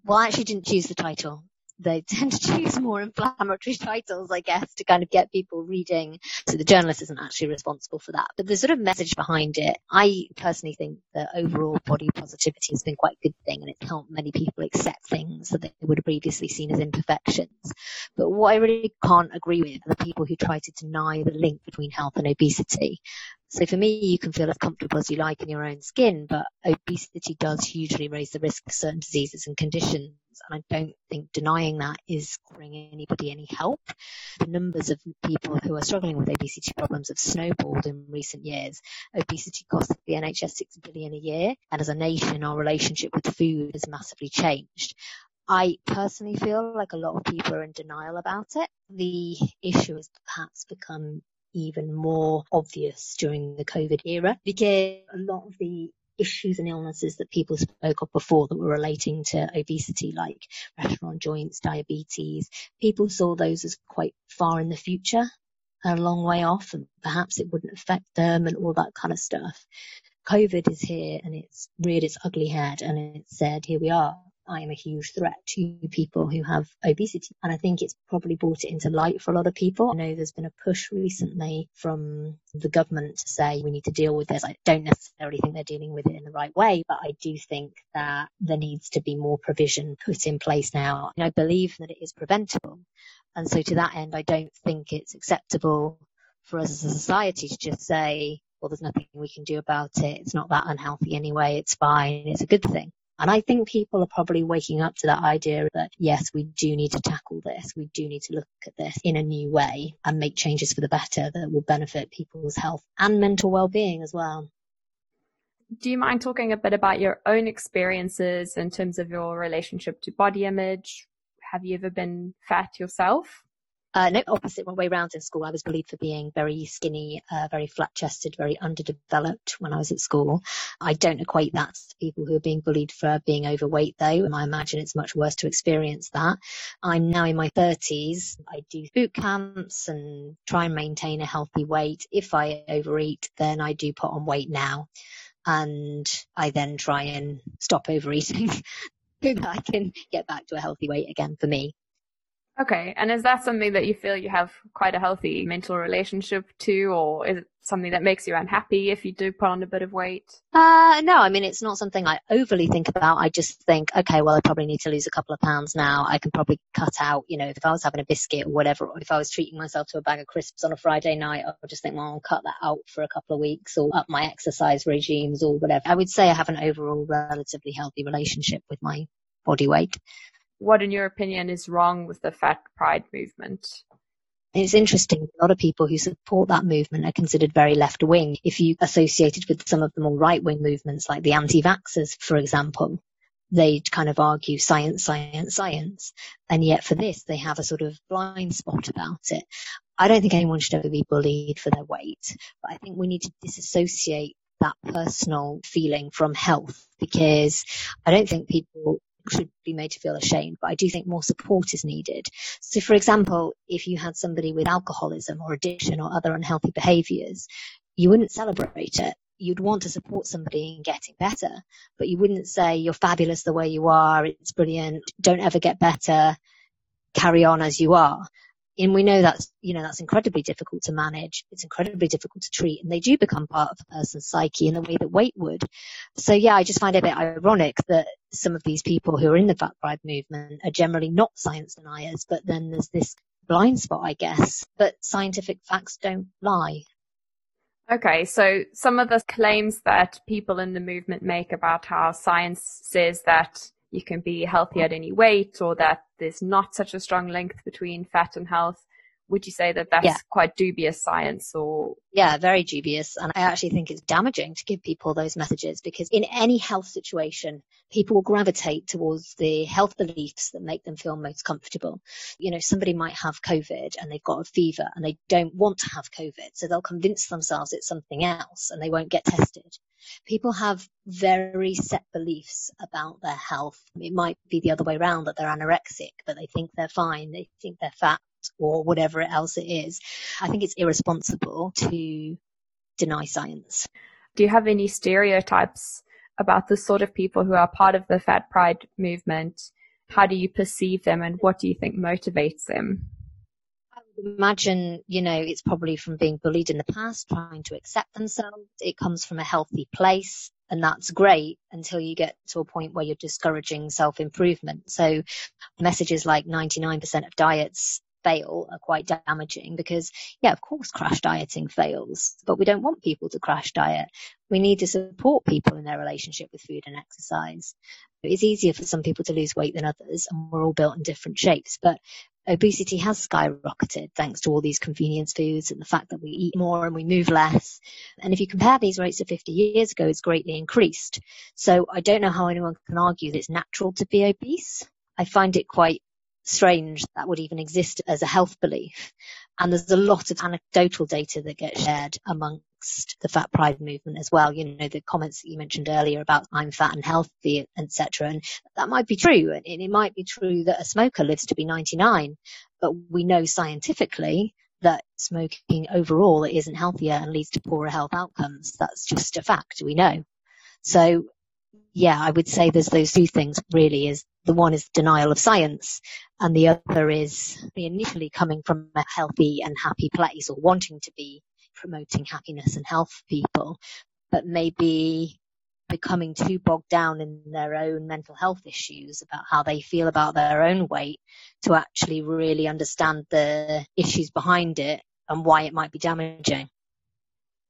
Well, I actually didn't choose the title. they tend to choose more inflammatory titles, I guess, to kind of get people reading. So the journalist isn't actually responsible for that. But the sort of message behind it, I personally think that overall body positivity has been quite a good thing and it's helped many people accept things that they would have previously seen as imperfections. But what I really can't agree with are the people who try to deny the link between health and obesity. So for me, you can feel as comfortable as you like in your own skin, but obesity does hugely raise the risk of certain diseases and conditions. And I don't think denying that is bringing anybody any help. The numbers of people who are struggling with obesity problems have snowballed in recent years. Obesity costs the NHS six billion a year. And as a nation, our relationship with food has massively changed. I personally feel like a lot of people are in denial about it. The issue has perhaps become even more obvious during the COVID era because a lot of the issues and illnesses that people spoke of before that were relating to obesity, like restaurant joints, diabetes, people saw those as quite far in the future, a long way off, and perhaps it wouldn't affect them and all that kind of stuff. COVID is here and it's reared its ugly head and it said, here we are. I am a huge threat to people who have obesity. And I think it's probably brought it into light for a lot of people. I know there's been a push recently from the government to say we need to deal with this. I don't necessarily think they're dealing with it in the right way, but I do think that there needs to be more provision put in place now. And I believe that it is preventable. And so to that end, I don't think it's acceptable for us as a society to just say, well, there's nothing we can do about it. It's not that unhealthy anyway. It's fine. It's a good thing. And I think people are probably waking up to that idea that yes, we do need to tackle this. We do need to look at this in a new way and make changes for the better that will benefit people's health and mental well-being as well. Do you mind talking a bit about your own experiences in terms of your relationship to body image? Have you ever been fat yourself? Uh, no, opposite one way round in school. I was bullied for being very skinny, uh, very flat chested, very underdeveloped when I was at school. I don't equate that to people who are being bullied for being overweight though. And I imagine it's much worse to experience that. I'm now in my thirties. I do boot camps and try and maintain a healthy weight. If I overeat, then I do put on weight now. And I then try and stop overeating that I can get back to a healthy weight again for me. Okay. And is that something that you feel you have quite a healthy mental relationship to, or is it something that makes you unhappy if you do put on a bit of weight? Uh, no, I mean, it's not something I overly think about. I just think, okay, well, I probably need to lose a couple of pounds now. I can probably cut out, you know, if I was having a biscuit or whatever, or if I was treating myself to a bag of crisps on a Friday night, I would just think, well, I'll cut that out for a couple of weeks or up my exercise regimes or whatever. I would say I have an overall relatively healthy relationship with my body weight what, in your opinion, is wrong with the fat pride movement? It's interesting. A lot of people who support that movement are considered very left wing. If you associated with some of the more right wing movements, like the anti vaxxers, for example, they kind of argue science, science, science. And yet for this, they have a sort of blind spot about it. I don't think anyone should ever be bullied for their weight, but I think we need to disassociate that personal feeling from health because I don't think people should be made to feel ashamed, but I do think more support is needed. So, for example, if you had somebody with alcoholism or addiction or other unhealthy behaviors, you wouldn't celebrate it. You'd want to support somebody in getting better, but you wouldn't say, you're fabulous the way you are. It's brilliant. Don't ever get better. Carry on as you are and we know that's you know that's incredibly difficult to manage. It's incredibly difficult to treat and they do become part of a person's psyche in the way that weight would. So yeah i just find it a bit ironic that some of these people who are in the fat pride movement are generally not science deniers but then there's this blind spot i guess but scientific facts don't lie. Okay, so some of the claims that people in the movement make about how science says that you can be healthy at any weight or that there's not such a strong link between fat and health would you say that that's yeah. quite dubious science or yeah very dubious and i actually think it's damaging to give people those messages because in any health situation people will gravitate towards the health beliefs that make them feel most comfortable you know somebody might have covid and they've got a fever and they don't want to have covid so they'll convince themselves it's something else and they won't get tested people have very set beliefs about their health. It might be the other way around that they're anorexic, but they think they're fine. They think they're fat or whatever else it is. I think it's irresponsible to deny science. Do you have any stereotypes about the sort of people who are part of the fat pride movement how do you perceive them and what do you think motivates them? Imagine, you know, it's probably from being bullied in the past, trying to accept themselves. It comes from a healthy place. And that's great until you get to a point where you're discouraging self improvement. So messages like 99% of diets fail are quite damaging because, yeah, of course, crash dieting fails, but we don't want people to crash diet. We need to support people in their relationship with food and exercise. It's easier for some people to lose weight than others, and we're all built in different shapes, but obesity has skyrocketed thanks to all these convenience foods and the fact that we eat more and we move less. And if you compare these rates to 50 years ago, it's greatly increased. So I don't know how anyone can argue that it's natural to be obese. I find it quite strange that would even exist as a health belief. And there's a lot of anecdotal data that gets shared amongst the fat pride movement as well. You know, the comments that you mentioned earlier about I'm fat and healthy, etc. And that might be true. And it might be true that a smoker lives to be 99, but we know scientifically that smoking overall isn't healthier and leads to poorer health outcomes. That's just a fact. We know. So yeah, I would say there's those two things really is the one is denial of science and the other is initially coming from a healthy and happy place or wanting to be promoting happiness and health for people, but maybe becoming too bogged down in their own mental health issues about how they feel about their own weight to actually really understand the issues behind it and why it might be damaging.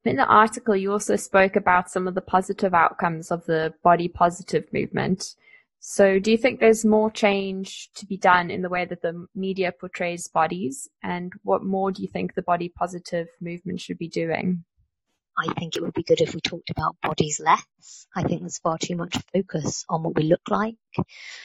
In the article, you also spoke about some of the positive outcomes of the body positive movement. So, do you think there's more change to be done in the way that the media portrays bodies? And what more do you think the body positive movement should be doing? I think it would be good if we talked about bodies less. I think there's far too much focus on what we look like.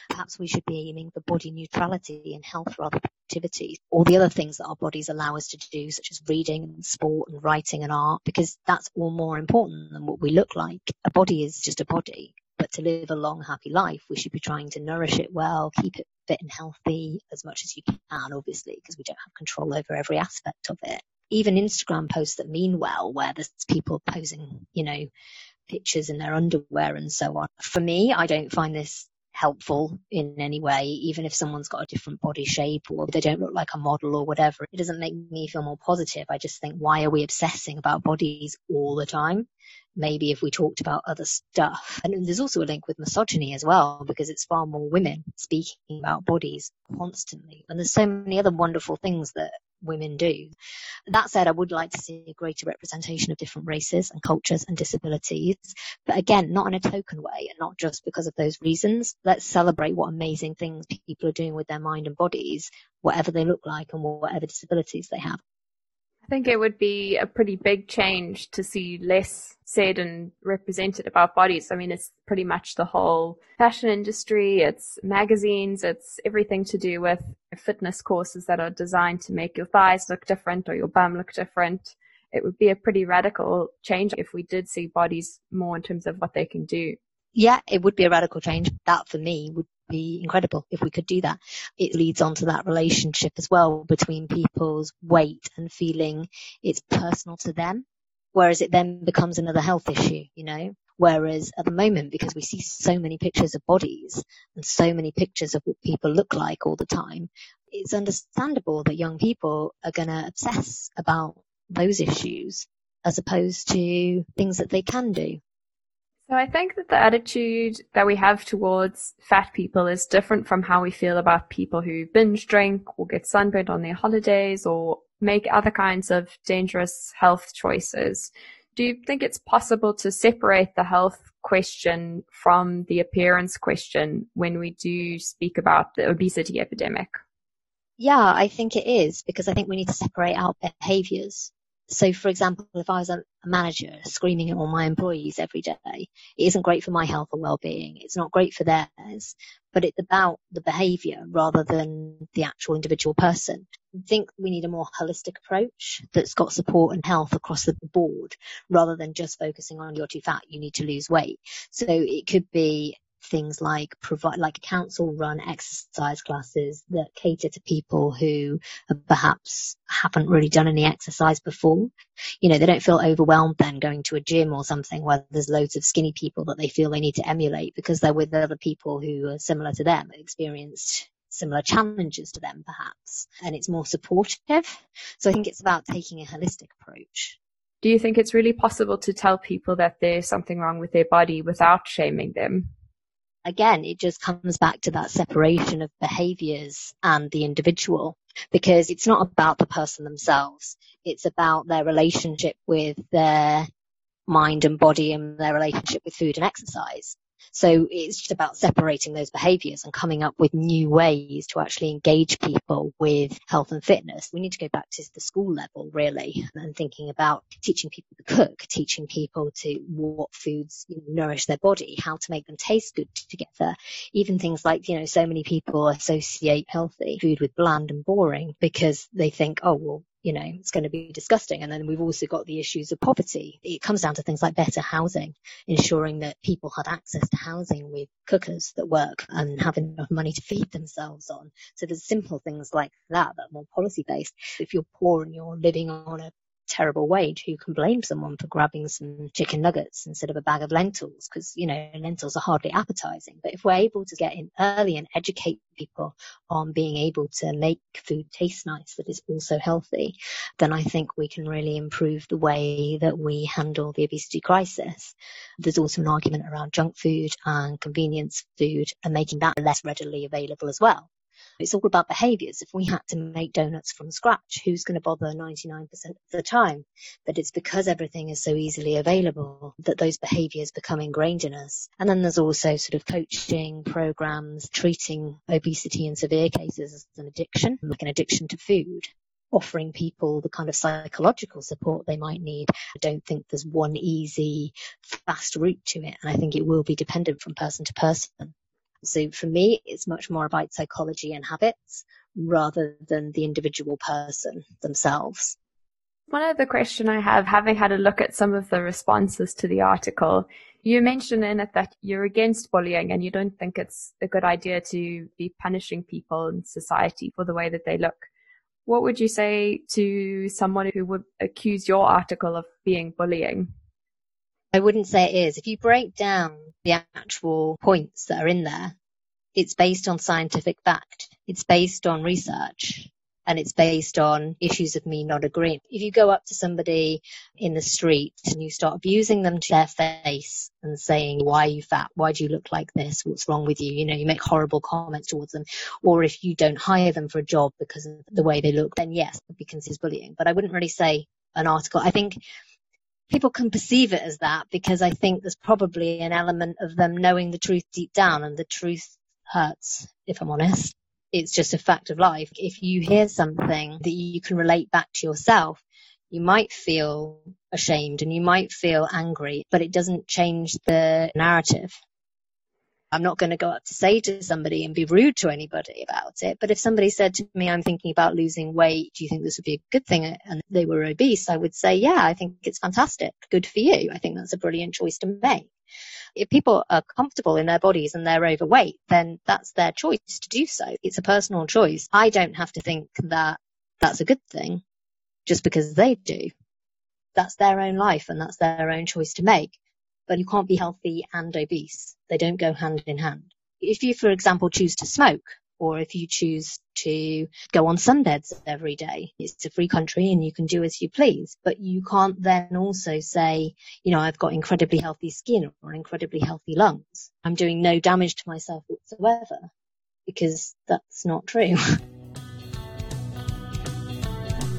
Perhaps we should be aiming for body neutrality and health rather than activity. All the other things that our bodies allow us to do, such as reading and sport and writing and art, because that's all more important than what we look like. A body is just a body. But to live a long, happy life, we should be trying to nourish it well, keep it fit and healthy as much as you can, obviously, because we don't have control over every aspect of it even Instagram posts that mean well, where there's people posing, you know, pictures in their underwear and so on. For me, I don't find this helpful in any way, even if someone's got a different body shape or they don't look like a model or whatever. It doesn't make me feel more positive. I just think, why are we obsessing about bodies all the time? Maybe if we talked about other stuff. And there's also a link with misogyny as well, because it's far more women speaking about bodies constantly. And there's so many other wonderful things that women do. That said, I would like to see a greater representation of different races and cultures and disabilities, but again, not in a token way and not just because of those reasons. Let's celebrate what amazing things people are doing with their mind and bodies, whatever they look like and whatever disabilities they have. I think it would be a pretty big change to see less said and represented about bodies. I mean, it's pretty much the whole fashion industry, it's magazines, it's everything to do with fitness courses that are designed to make your thighs look different or your bum look different. It would be a pretty radical change if we did see bodies more in terms of what they can do. Yeah, it would be a radical change. That for me would be incredible if we could do that. It leads on to that relationship as well between people's weight and feeling it's personal to them. Whereas it then becomes another health issue, you know? Whereas at the moment, because we see so many pictures of bodies and so many pictures of what people look like all the time, it's understandable that young people are going to obsess about those issues as opposed to things that they can do. So I think that the attitude that we have towards fat people is different from how we feel about people who binge drink or get sunburned on their holidays or make other kinds of dangerous health choices. Do you think it's possible to separate the health question from the appearance question when we do speak about the obesity epidemic? Yeah, I think it is because I think we need to separate out behaviors. So, for example, if I was a manager screaming at all my employees every day, it isn't great for my health or well-being. It's not great for theirs, but it's about the behavior rather than the actual individual person. I think we need a more holistic approach that's got support and health across the board rather than just focusing on you're too fat, you need to lose weight. So it could be things like provide like council run exercise classes that cater to people who perhaps haven't really done any exercise before. You know, they don't feel overwhelmed then going to a gym or something where there's loads of skinny people that they feel they need to emulate because they're with other people who are similar to them, experienced similar challenges to them perhaps, and it's more supportive. So I think it's about taking a holistic approach. Do you think it's really possible to tell people that there's something wrong with their body without shaming them? Again, it just comes back to that separation of behaviors and the individual because it's not about the person themselves. It's about their relationship with their mind and body and their relationship with food and exercise. So it's just about separating those behaviors and coming up with new ways to actually engage people with health and fitness. We need to go back to the school level really and thinking about teaching people to cook, teaching people to what foods you know, nourish their body, how to make them taste good together. Even things like, you know, so many people associate healthy food with bland and boring because they think, oh, well, you know, it's going to be disgusting. And then we've also got the issues of poverty. It comes down to things like better housing, ensuring that people have access to housing with cookers that work and have enough money to feed themselves on. So there's simple things like that that are more policy based. If you're poor and you're living on a terrible wage, who can blame someone for grabbing some chicken nuggets instead of a bag of lentils? Because, you know, lentils are hardly appetizing. But if we're able to get in early and educate people on being able to make food taste nice that is also healthy, then I think we can really improve the way that we handle the obesity crisis. There's also an argument around junk food and convenience food and making that less readily available as well. It's all about behaviors. If we had to make donuts from scratch, who's going to bother 99% of the time? But it's because everything is so easily available that those behaviors become ingrained in us. And then there's also sort of coaching programs, treating obesity in severe cases as an addiction, like an addiction to food offering people the kind of psychological support they might need. I don't think there's one easy, fast route to it. And I think it will be dependent from person to person. So for me, it's much more about psychology and habits rather than the individual person themselves. One other question I have, having had a look at some of the responses to the article, you mentioned in it that you're against bullying and you don't think it's a good idea to be punishing people in society for the way that they look. What would you say to someone who would accuse your article of being bullying? I wouldn't say it is. If you break down the actual points that are in there, it's based on scientific fact. It's based on research and it's based on issues of me not agreeing. If you go up to somebody in the street and you start abusing them to their face and saying, why are you fat? Why do you look like this? What's wrong with you? You know, you make horrible comments towards them. Or if you don't hire them for a job because of the way they look, then yes, it would be considered bullying. But I wouldn't really say an article. I think people can perceive it as that because I think there's probably an element of them knowing the truth deep down and the truth hurts, if I'm honest. It's just a fact of life. If you hear something that you can relate back to yourself, you might feel ashamed and you might feel angry, but it doesn't change the narrative. I'm not going to go up to say to somebody and be rude to anybody about it. But if somebody said to me, I'm thinking about losing weight, do you think this would be a good thing? And they were obese, I would say, yeah, I think it's fantastic. Good for you. I think that's a brilliant choice to make. If people are comfortable in their bodies and they're overweight, then that's their choice to do so. It's a personal choice. I don't have to think that that's a good thing just because they do. That's their own life and that's their own choice to make but you can't be healthy and obese. They don't go hand in hand. If you, for example, choose to smoke, or if you choose to go on sunbeds every day, it's a free country and you can do as you please. But you can't then also say, you know, I've got incredibly healthy skin or incredibly healthy lungs. I'm doing no damage to myself whatsoever because that's not true.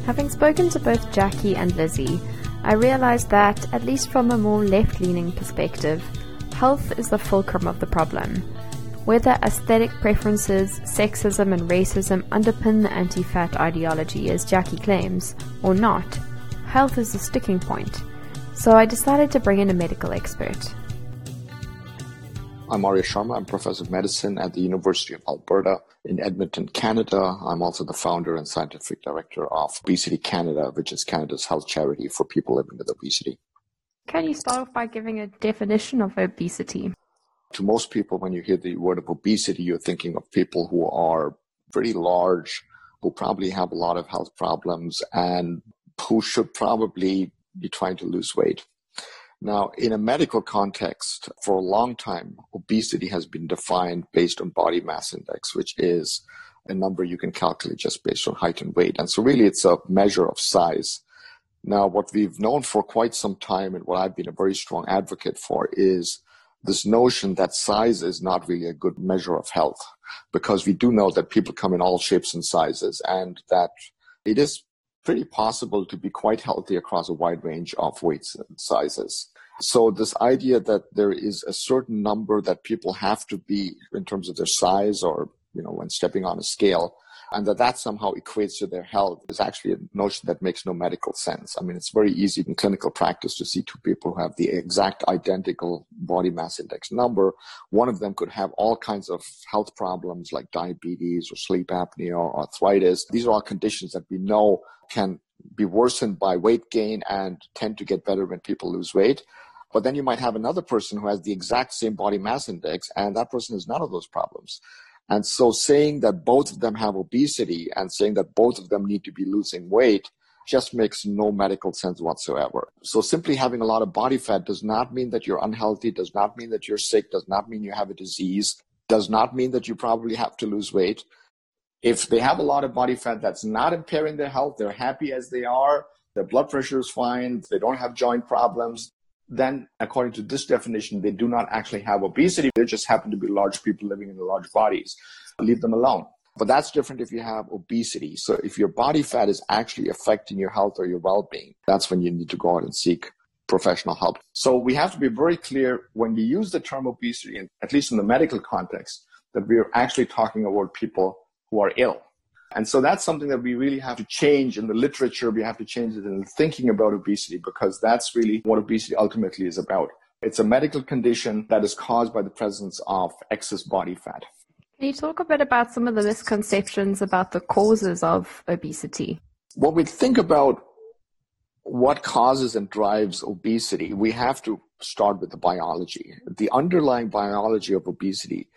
Having spoken to both Jackie and Lizzie, I realized that, at least from a more left leaning perspective, health is the fulcrum of the problem. Whether aesthetic preferences, sexism, and racism underpin the anti fat ideology, as Jackie claims, or not, health is the sticking point. So I decided to bring in a medical expert. I'm Arya Sharma. I'm professor of medicine at the University of Alberta in Edmonton, Canada. I'm also the founder and scientific director of Obesity Canada, which is Canada's health charity for people living with obesity. Can you start off by giving a definition of obesity? To most people, when you hear the word of obesity, you're thinking of people who are pretty large, who probably have a lot of health problems, and who should probably be trying to lose weight. Now, in a medical context, for a long time, obesity has been defined based on body mass index, which is a number you can calculate just based on height and weight. And so, really, it's a measure of size. Now, what we've known for quite some time and what I've been a very strong advocate for is this notion that size is not really a good measure of health because we do know that people come in all shapes and sizes and that it is pretty possible to be quite healthy across a wide range of weights and sizes. So this idea that there is a certain number that people have to be in terms of their size or, you know, when stepping on a scale and that that somehow equates to their health is actually a notion that makes no medical sense. I mean, it's very easy in clinical practice to see two people who have the exact identical body mass index number. One of them could have all kinds of health problems like diabetes or sleep apnea or arthritis. These are all conditions that we know can be worsened by weight gain and tend to get better when people lose weight. But then you might have another person who has the exact same body mass index, and that person has none of those problems. And so saying that both of them have obesity and saying that both of them need to be losing weight just makes no medical sense whatsoever. So simply having a lot of body fat does not mean that you're unhealthy, does not mean that you're sick, does not mean you have a disease, does not mean that you probably have to lose weight. If they have a lot of body fat that's not impairing their health, they're happy as they are, their blood pressure is fine, they don't have joint problems, then according to this definition, they do not actually have obesity. They just happen to be large people living in large bodies. Leave them alone. But that's different if you have obesity. So if your body fat is actually affecting your health or your well-being, that's when you need to go out and seek professional help. So we have to be very clear when we use the term obesity, at least in the medical context, that we are actually talking about people who are ill. And so that's something that we really have to change in the literature. We have to change it in thinking about obesity because that's really what obesity ultimately is about. It's a medical condition that is caused by the presence of excess body fat. Can you talk a bit about some of the misconceptions about the causes of obesity? When we think about what causes and drives obesity, we have to start with the biology. The underlying biology of obesity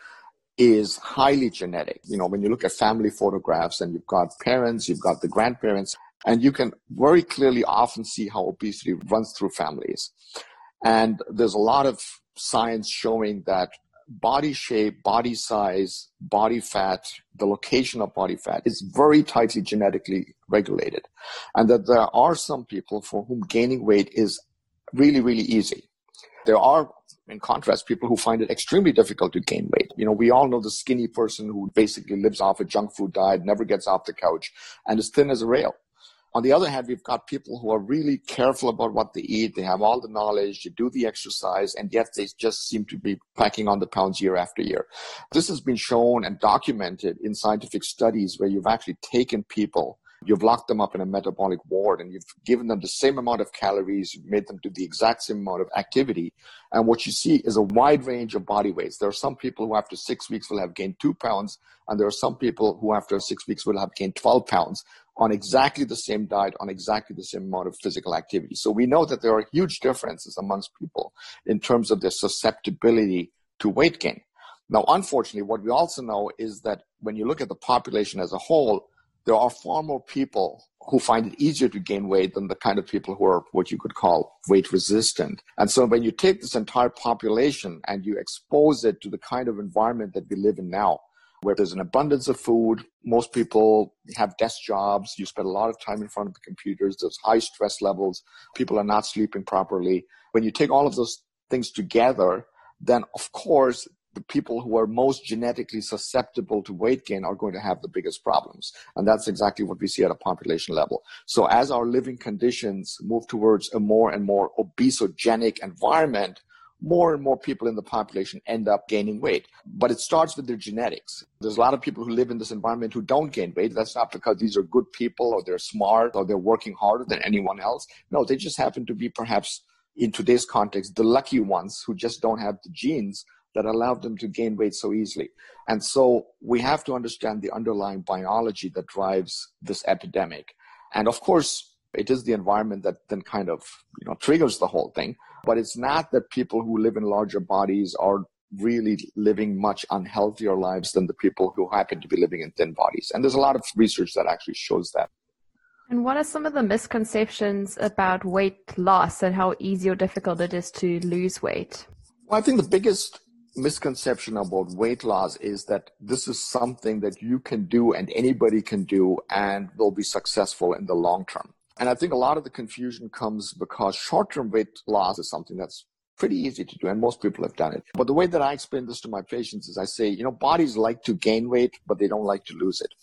is highly genetic. You know, when you look at family photographs and you've got parents, you've got the grandparents, and you can very clearly often see how obesity runs through families. And there's a lot of science showing that body shape, body size, body fat, the location of body fat is very tightly genetically regulated. And that there are some people for whom gaining weight is really, really easy. There are in contrast, people who find it extremely difficult to gain weight. You know, we all know the skinny person who basically lives off a junk food diet, never gets off the couch, and is thin as a rail. On the other hand, we've got people who are really careful about what they eat. They have all the knowledge, they do the exercise, and yet they just seem to be packing on the pounds year after year. This has been shown and documented in scientific studies where you've actually taken people You've locked them up in a metabolic ward and you've given them the same amount of calories, made them do the exact same amount of activity. And what you see is a wide range of body weights. There are some people who after six weeks will have gained two pounds, and there are some people who after six weeks will have gained 12 pounds on exactly the same diet, on exactly the same amount of physical activity. So we know that there are huge differences amongst people in terms of their susceptibility to weight gain. Now, unfortunately, what we also know is that when you look at the population as a whole, there are far more people who find it easier to gain weight than the kind of people who are what you could call weight resistant. And so when you take this entire population and you expose it to the kind of environment that we live in now, where there's an abundance of food, most people have desk jobs, you spend a lot of time in front of the computers, there's high stress levels, people are not sleeping properly. When you take all of those things together, then of course the people who are most genetically susceptible to weight gain are going to have the biggest problems. And that's exactly what we see at a population level. So as our living conditions move towards a more and more obesogenic environment, more and more people in the population end up gaining weight. But it starts with their genetics. There's a lot of people who live in this environment who don't gain weight. That's not because these are good people or they're smart or they're working harder than anyone else. No, they just happen to be perhaps in today's context, the lucky ones who just don't have the genes that allowed them to gain weight so easily. And so we have to understand the underlying biology that drives this epidemic. And of course, it is the environment that then kind of, you know, triggers the whole thing. But it's not that people who live in larger bodies are really living much unhealthier lives than the people who happen to be living in thin bodies. And there's a lot of research that actually shows that. And what are some of the misconceptions about weight loss and how easy or difficult it is to lose weight? Well, I think the biggest misconception about weight loss is that this is something that you can do and anybody can do and will be successful in the long term. And I think a lot of the confusion comes because short term weight loss is something that's pretty easy to do, and most people have done it. But the way that I explain this to my patients is I say, you know, bodies like to gain weight, but they don't like to lose it.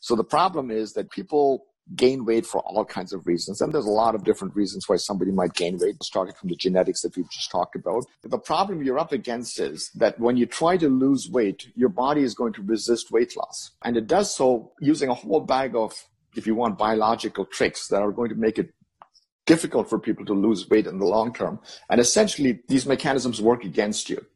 So the problem is that people gain weight for all kinds of reasons. And there's a lot of different reasons why somebody might gain weight, starting from the genetics that we've just talked about. The problem you're up against is that when you try to lose weight, your body is going to resist weight loss. And it does so using a whole bag of, if you want, biological tricks that are going to make it difficult for people to lose weight in the long term. And essentially, these mechanisms work against you.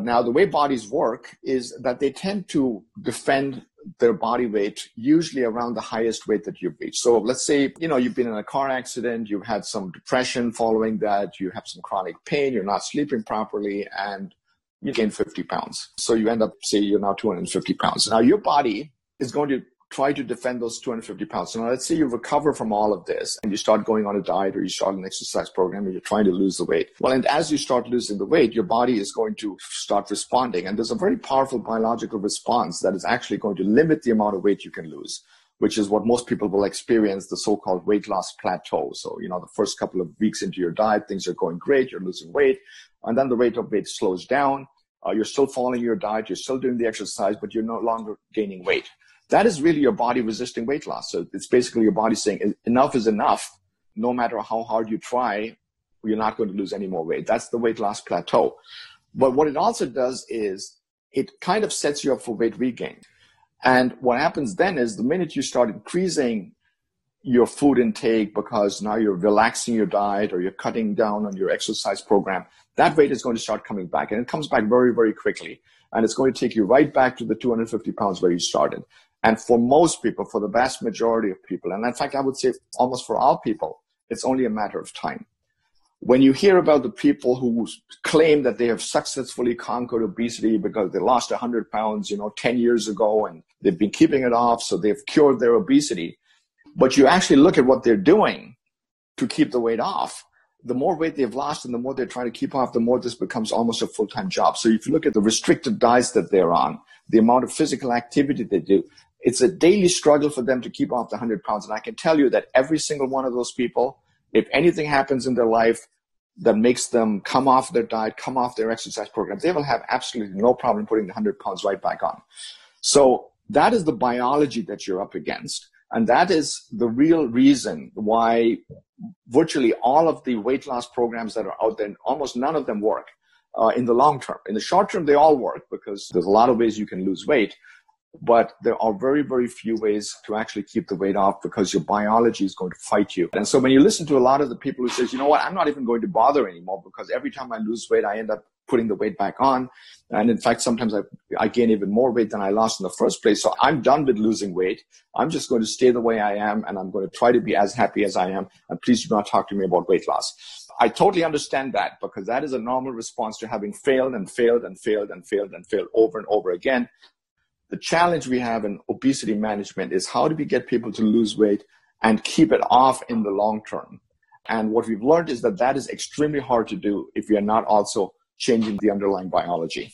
Now, the way bodies work is that they tend to defend their body weight usually around the highest weight that you've reached. So let's say, you know, you've been in a car accident, you've had some depression following that, you have some chronic pain, you're not sleeping properly, and you gain 50 pounds. So you end up, say, you're now 250 pounds. Now your body is going to try to defend those 250 pounds. So now let's say you recover from all of this and you start going on a diet or you start an exercise program and you're trying to lose the weight. Well, and as you start losing the weight, your body is going to start responding. And there's a very powerful biological response that is actually going to limit the amount of weight you can lose which is what most people will experience the so-called weight loss plateau. So, you know, the first couple of weeks into your diet, things are going great, you're losing weight, and then the rate of weight slows down. Uh, you're still following your diet, you're still doing the exercise, but you're no longer gaining weight. That is really your body resisting weight loss. So it's basically your body saying enough is enough. No matter how hard you try, you're not going to lose any more weight. That's the weight loss plateau. But what it also does is it kind of sets you up for weight regain. And what happens then is the minute you start increasing your food intake because now you're relaxing your diet or you're cutting down on your exercise program, that weight is going to start coming back. And it comes back very, very quickly. And it's going to take you right back to the 250 pounds where you started. And for most people, for the vast majority of people, and in fact, I would say almost for all people, it's only a matter of time. When you hear about the people who claim that they have successfully conquered obesity because they lost 100 pounds, you know, 10 years ago and they've been keeping it off, so they've cured their obesity, but you actually look at what they're doing to keep the weight off, the more weight they've lost and the more they're trying to keep off, the more this becomes almost a full-time job. So if you look at the restricted diets that they're on, the amount of physical activity they do, it's a daily struggle for them to keep off the 100 pounds. And I can tell you that every single one of those people, if anything happens in their life that makes them come off their diet, come off their exercise program, they will have absolutely no problem putting the 100 pounds right back on. So that is the biology that you're up against. And that is the real reason why virtually all of the weight loss programs that are out there, almost none of them work uh, in the long term. In the short term, they all work because there's a lot of ways you can lose weight but there are very, very few ways to actually keep the weight off because your biology is going to fight you. And so when you listen to a lot of the people who says, you know what, I'm not even going to bother anymore because every time I lose weight, I end up putting the weight back on. And in fact, sometimes I, I gain even more weight than I lost in the first place. So I'm done with losing weight. I'm just going to stay the way I am and I'm going to try to be as happy as I am. And please do not talk to me about weight loss. I totally understand that because that is a normal response to having failed and failed and failed and failed and failed over and over again the challenge we have in obesity management is how do we get people to lose weight and keep it off in the long term? And what we've learned is that that is extremely hard to do if we are not also changing the underlying biology.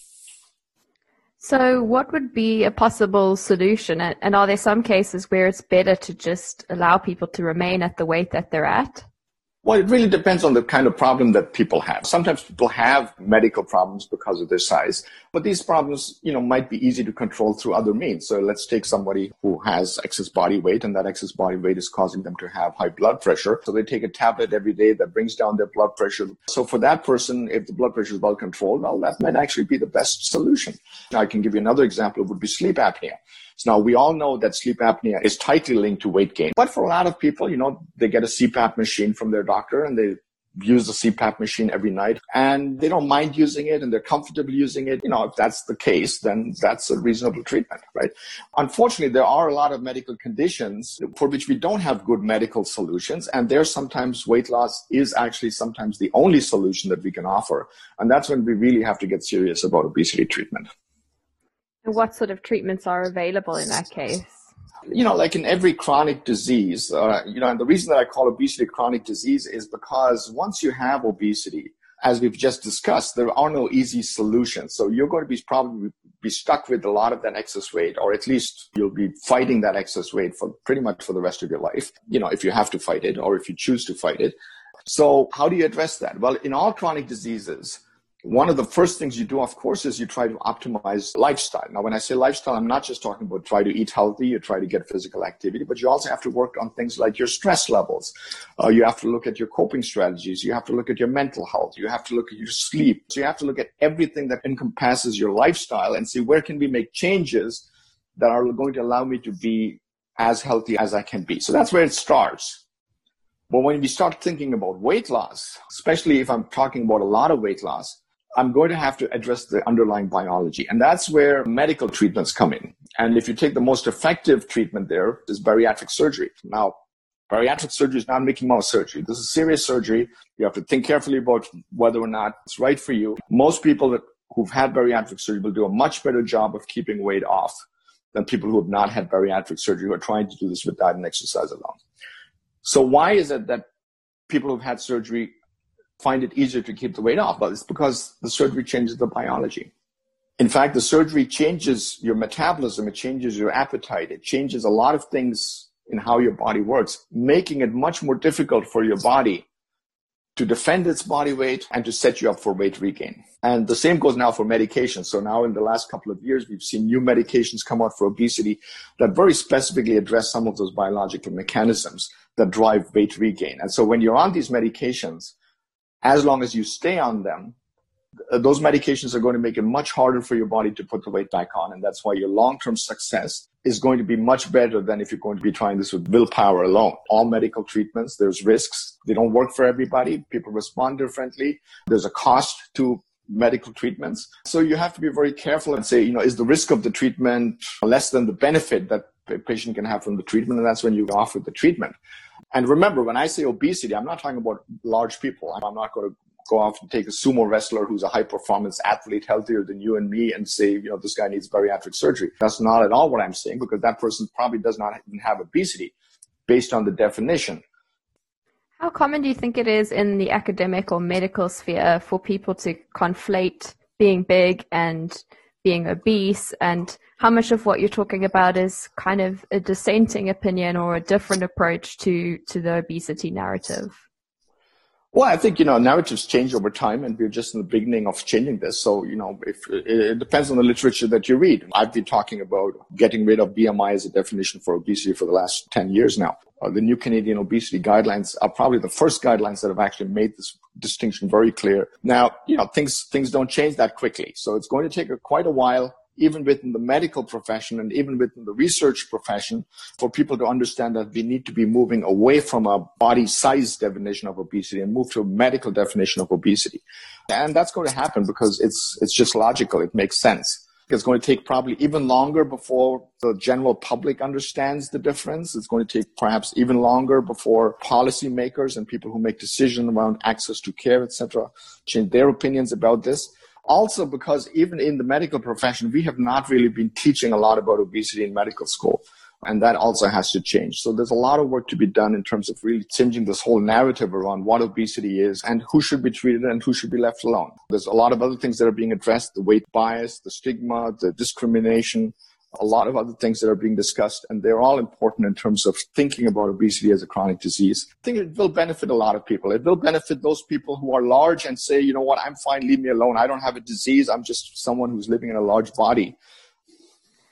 So, what would be a possible solution? And are there some cases where it's better to just allow people to remain at the weight that they're at? Well, it really depends on the kind of problem that people have. Sometimes people have medical problems because of their size, but these problems, you know, might be easy to control through other means. So let's take somebody who has excess body weight and that excess body weight is causing them to have high blood pressure. So they take a tablet every day that brings down their blood pressure. So for that person, if the blood pressure is well controlled, well, that might actually be the best solution. Now I can give you another example. It would be sleep apnea. So now we all know that sleep apnea is tightly linked to weight gain. But for a lot of people, you know, they get a CPAP machine from their doctor and they use the CPAP machine every night and they don't mind using it and they're comfortable using it. You know, if that's the case, then that's a reasonable treatment, right? Unfortunately, there are a lot of medical conditions for which we don't have good medical solutions. And there sometimes weight loss is actually sometimes the only solution that we can offer. And that's when we really have to get serious about obesity treatment. What sort of treatments are available in that case? you know, like in every chronic disease, uh, you know, and the reason that I call obesity chronic disease is because once you have obesity, as we've just discussed, there are no easy solutions. So you're going to be probably be stuck with a lot of that excess weight, or at least you'll be fighting that excess weight for pretty much for the rest of your life. You know, if you have to fight it or if you choose to fight it. So how do you address that? Well, in all chronic diseases, one of the first things you do, of course, is you try to optimize lifestyle. Now, when I say lifestyle, I'm not just talking about try to eat healthy, you try to get physical activity, but you also have to work on things like your stress levels. Uh, you have to look at your coping strategies. You have to look at your mental health. You have to look at your sleep. So you have to look at everything that encompasses your lifestyle and see where can we make changes that are going to allow me to be as healthy as I can be. So that's where it starts. But when we start thinking about weight loss, especially if I'm talking about a lot of weight loss, I'm going to have to address the underlying biology. And that's where medical treatments come in. And if you take the most effective treatment there is bariatric surgery. Now, bariatric surgery is not Mickey Mouse surgery. This is serious surgery. You have to think carefully about whether or not it's right for you. Most people that, who've had bariatric surgery will do a much better job of keeping weight off than people who have not had bariatric surgery who are trying to do this with diet and exercise alone. So why is it that people who've had surgery find it easier to keep the weight off? but it's because the surgery changes the biology. In fact, the surgery changes your metabolism, it changes your appetite, it changes a lot of things in how your body works, making it much more difficult for your body to defend its body weight and to set you up for weight regain. And the same goes now for medication. So now in the last couple of years, we've seen new medications come out for obesity that very specifically address some of those biological mechanisms that drive weight regain. And so when you're on these medications, as long as you stay on them, those medications are going to make it much harder for your body to put the weight back on. And that's why your long term success is going to be much better than if you're going to be trying this with willpower alone. All medical treatments, there's risks. They don't work for everybody. People respond differently. There's a cost to medical treatments. So you have to be very careful and say, you know, is the risk of the treatment less than the benefit that a patient can have from the treatment? And that's when you offer the treatment. And remember, when I say obesity, I'm not talking about large people. I'm not going to go off and take a sumo wrestler who's a high performance athlete, healthier than you and me, and say, you know, this guy needs bariatric surgery. That's not at all what I'm saying because that person probably does not even have obesity based on the definition. How common do you think it is in the academic or medical sphere for people to conflate being big and being obese and how much of what you're talking about is kind of a dissenting opinion or a different approach to to the obesity narrative well, I think you know narratives change over time, and we're just in the beginning of changing this. So you know, if it depends on the literature that you read. I've been talking about getting rid of BMI as a definition for obesity for the last ten years now. Uh, the new Canadian obesity guidelines are probably the first guidelines that have actually made this distinction very clear. Now, you know, things things don't change that quickly, so it's going to take a, quite a while even within the medical profession and even within the research profession, for people to understand that we need to be moving away from a body size definition of obesity and move to a medical definition of obesity. And that's going to happen because it's, it's just logical. It makes sense. It's going to take probably even longer before the general public understands the difference. It's going to take perhaps even longer before policymakers and people who make decisions around access to care, etc., change their opinions about this. Also, because even in the medical profession, we have not really been teaching a lot about obesity in medical school. And that also has to change. So there's a lot of work to be done in terms of really changing this whole narrative around what obesity is and who should be treated and who should be left alone. There's a lot of other things that are being addressed, the weight bias, the stigma, the discrimination, a lot of other things that are being discussed, and they're all important in terms of thinking about obesity as a chronic disease. I think it will benefit a lot of people. It will benefit those people who are large and say, you know what, I'm fine, leave me alone. I don't have a disease. I'm just someone who's living in a large body.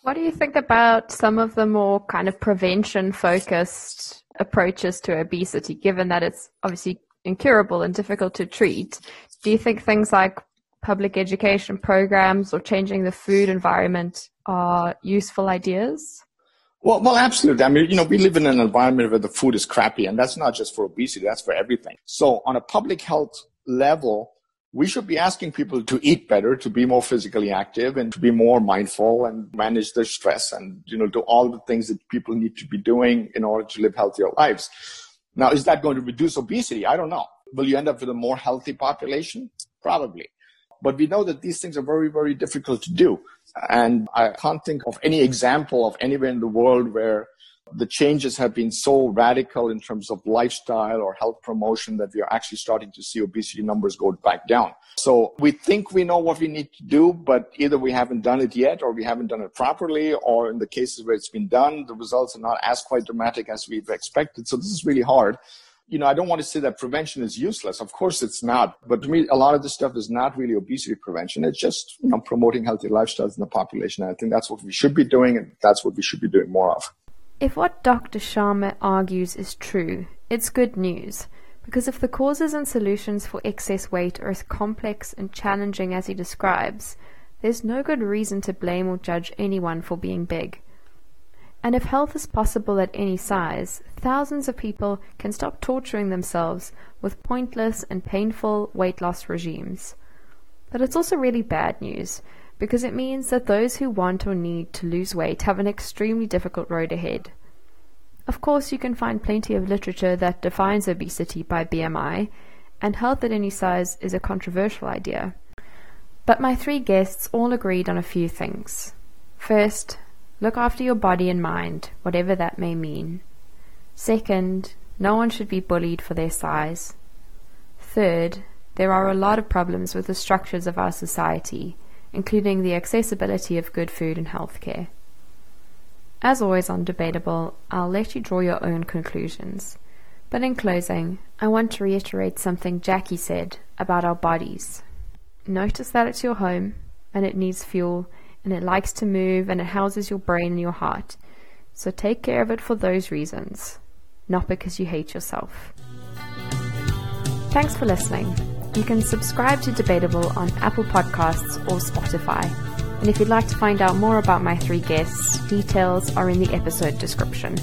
What do you think about some of the more kind of prevention focused approaches to obesity, given that it's obviously incurable and difficult to treat? Do you think things like public education programs or changing the food environment are useful ideas? Well, well, absolutely. I mean, you know, we live in an environment where the food is crappy, and that's not just for obesity, that's for everything. So on a public health level, we should be asking people to eat better, to be more physically active and to be more mindful and manage their stress and, you know, do all the things that people need to be doing in order to live healthier lives. Now, is that going to reduce obesity? I don't know. Will you end up with a more healthy population? Probably. But we know that these things are very, very difficult to do. And I can't think of any example of anywhere in the world where the changes have been so radical in terms of lifestyle or health promotion that we are actually starting to see obesity numbers go back down. So we think we know what we need to do, but either we haven't done it yet or we haven't done it properly, or in the cases where it's been done, the results are not as quite dramatic as we've expected. So this is really hard. You know, I don't want to say that prevention is useless. Of course it's not. But to me, a lot of this stuff is not really obesity prevention. It's just, you know, promoting healthy lifestyles in the population. And I think that's what we should be doing and that's what we should be doing more of. If what Dr. Sharma argues is true, it's good news, because if the causes and solutions for excess weight are as complex and challenging as he describes, there's no good reason to blame or judge anyone for being big. And if health is possible at any size, thousands of people can stop torturing themselves with pointless and painful weight loss regimes. But it's also really bad news because it means that those who want or need to lose weight have an extremely difficult road ahead. Of course, you can find plenty of literature that defines obesity by BMI, and health at any size is a controversial idea. But my three guests all agreed on a few things. First, look after your body and mind, whatever that may mean. Second, no one should be bullied for their size. Third, there are a lot of problems with the structures of our society including the accessibility of good food and healthcare. As always on Debatable, I'll let you draw your own conclusions. But in closing, I want to reiterate something Jackie said about our bodies. Notice that it's your home and it needs fuel and it likes to move and it houses your brain and your heart. So take care of it for those reasons, not because you hate yourself. Thanks for listening. You can subscribe to Debatable on Apple Podcasts or Spotify. And if you'd like to find out more about my three guests, details are in the episode description.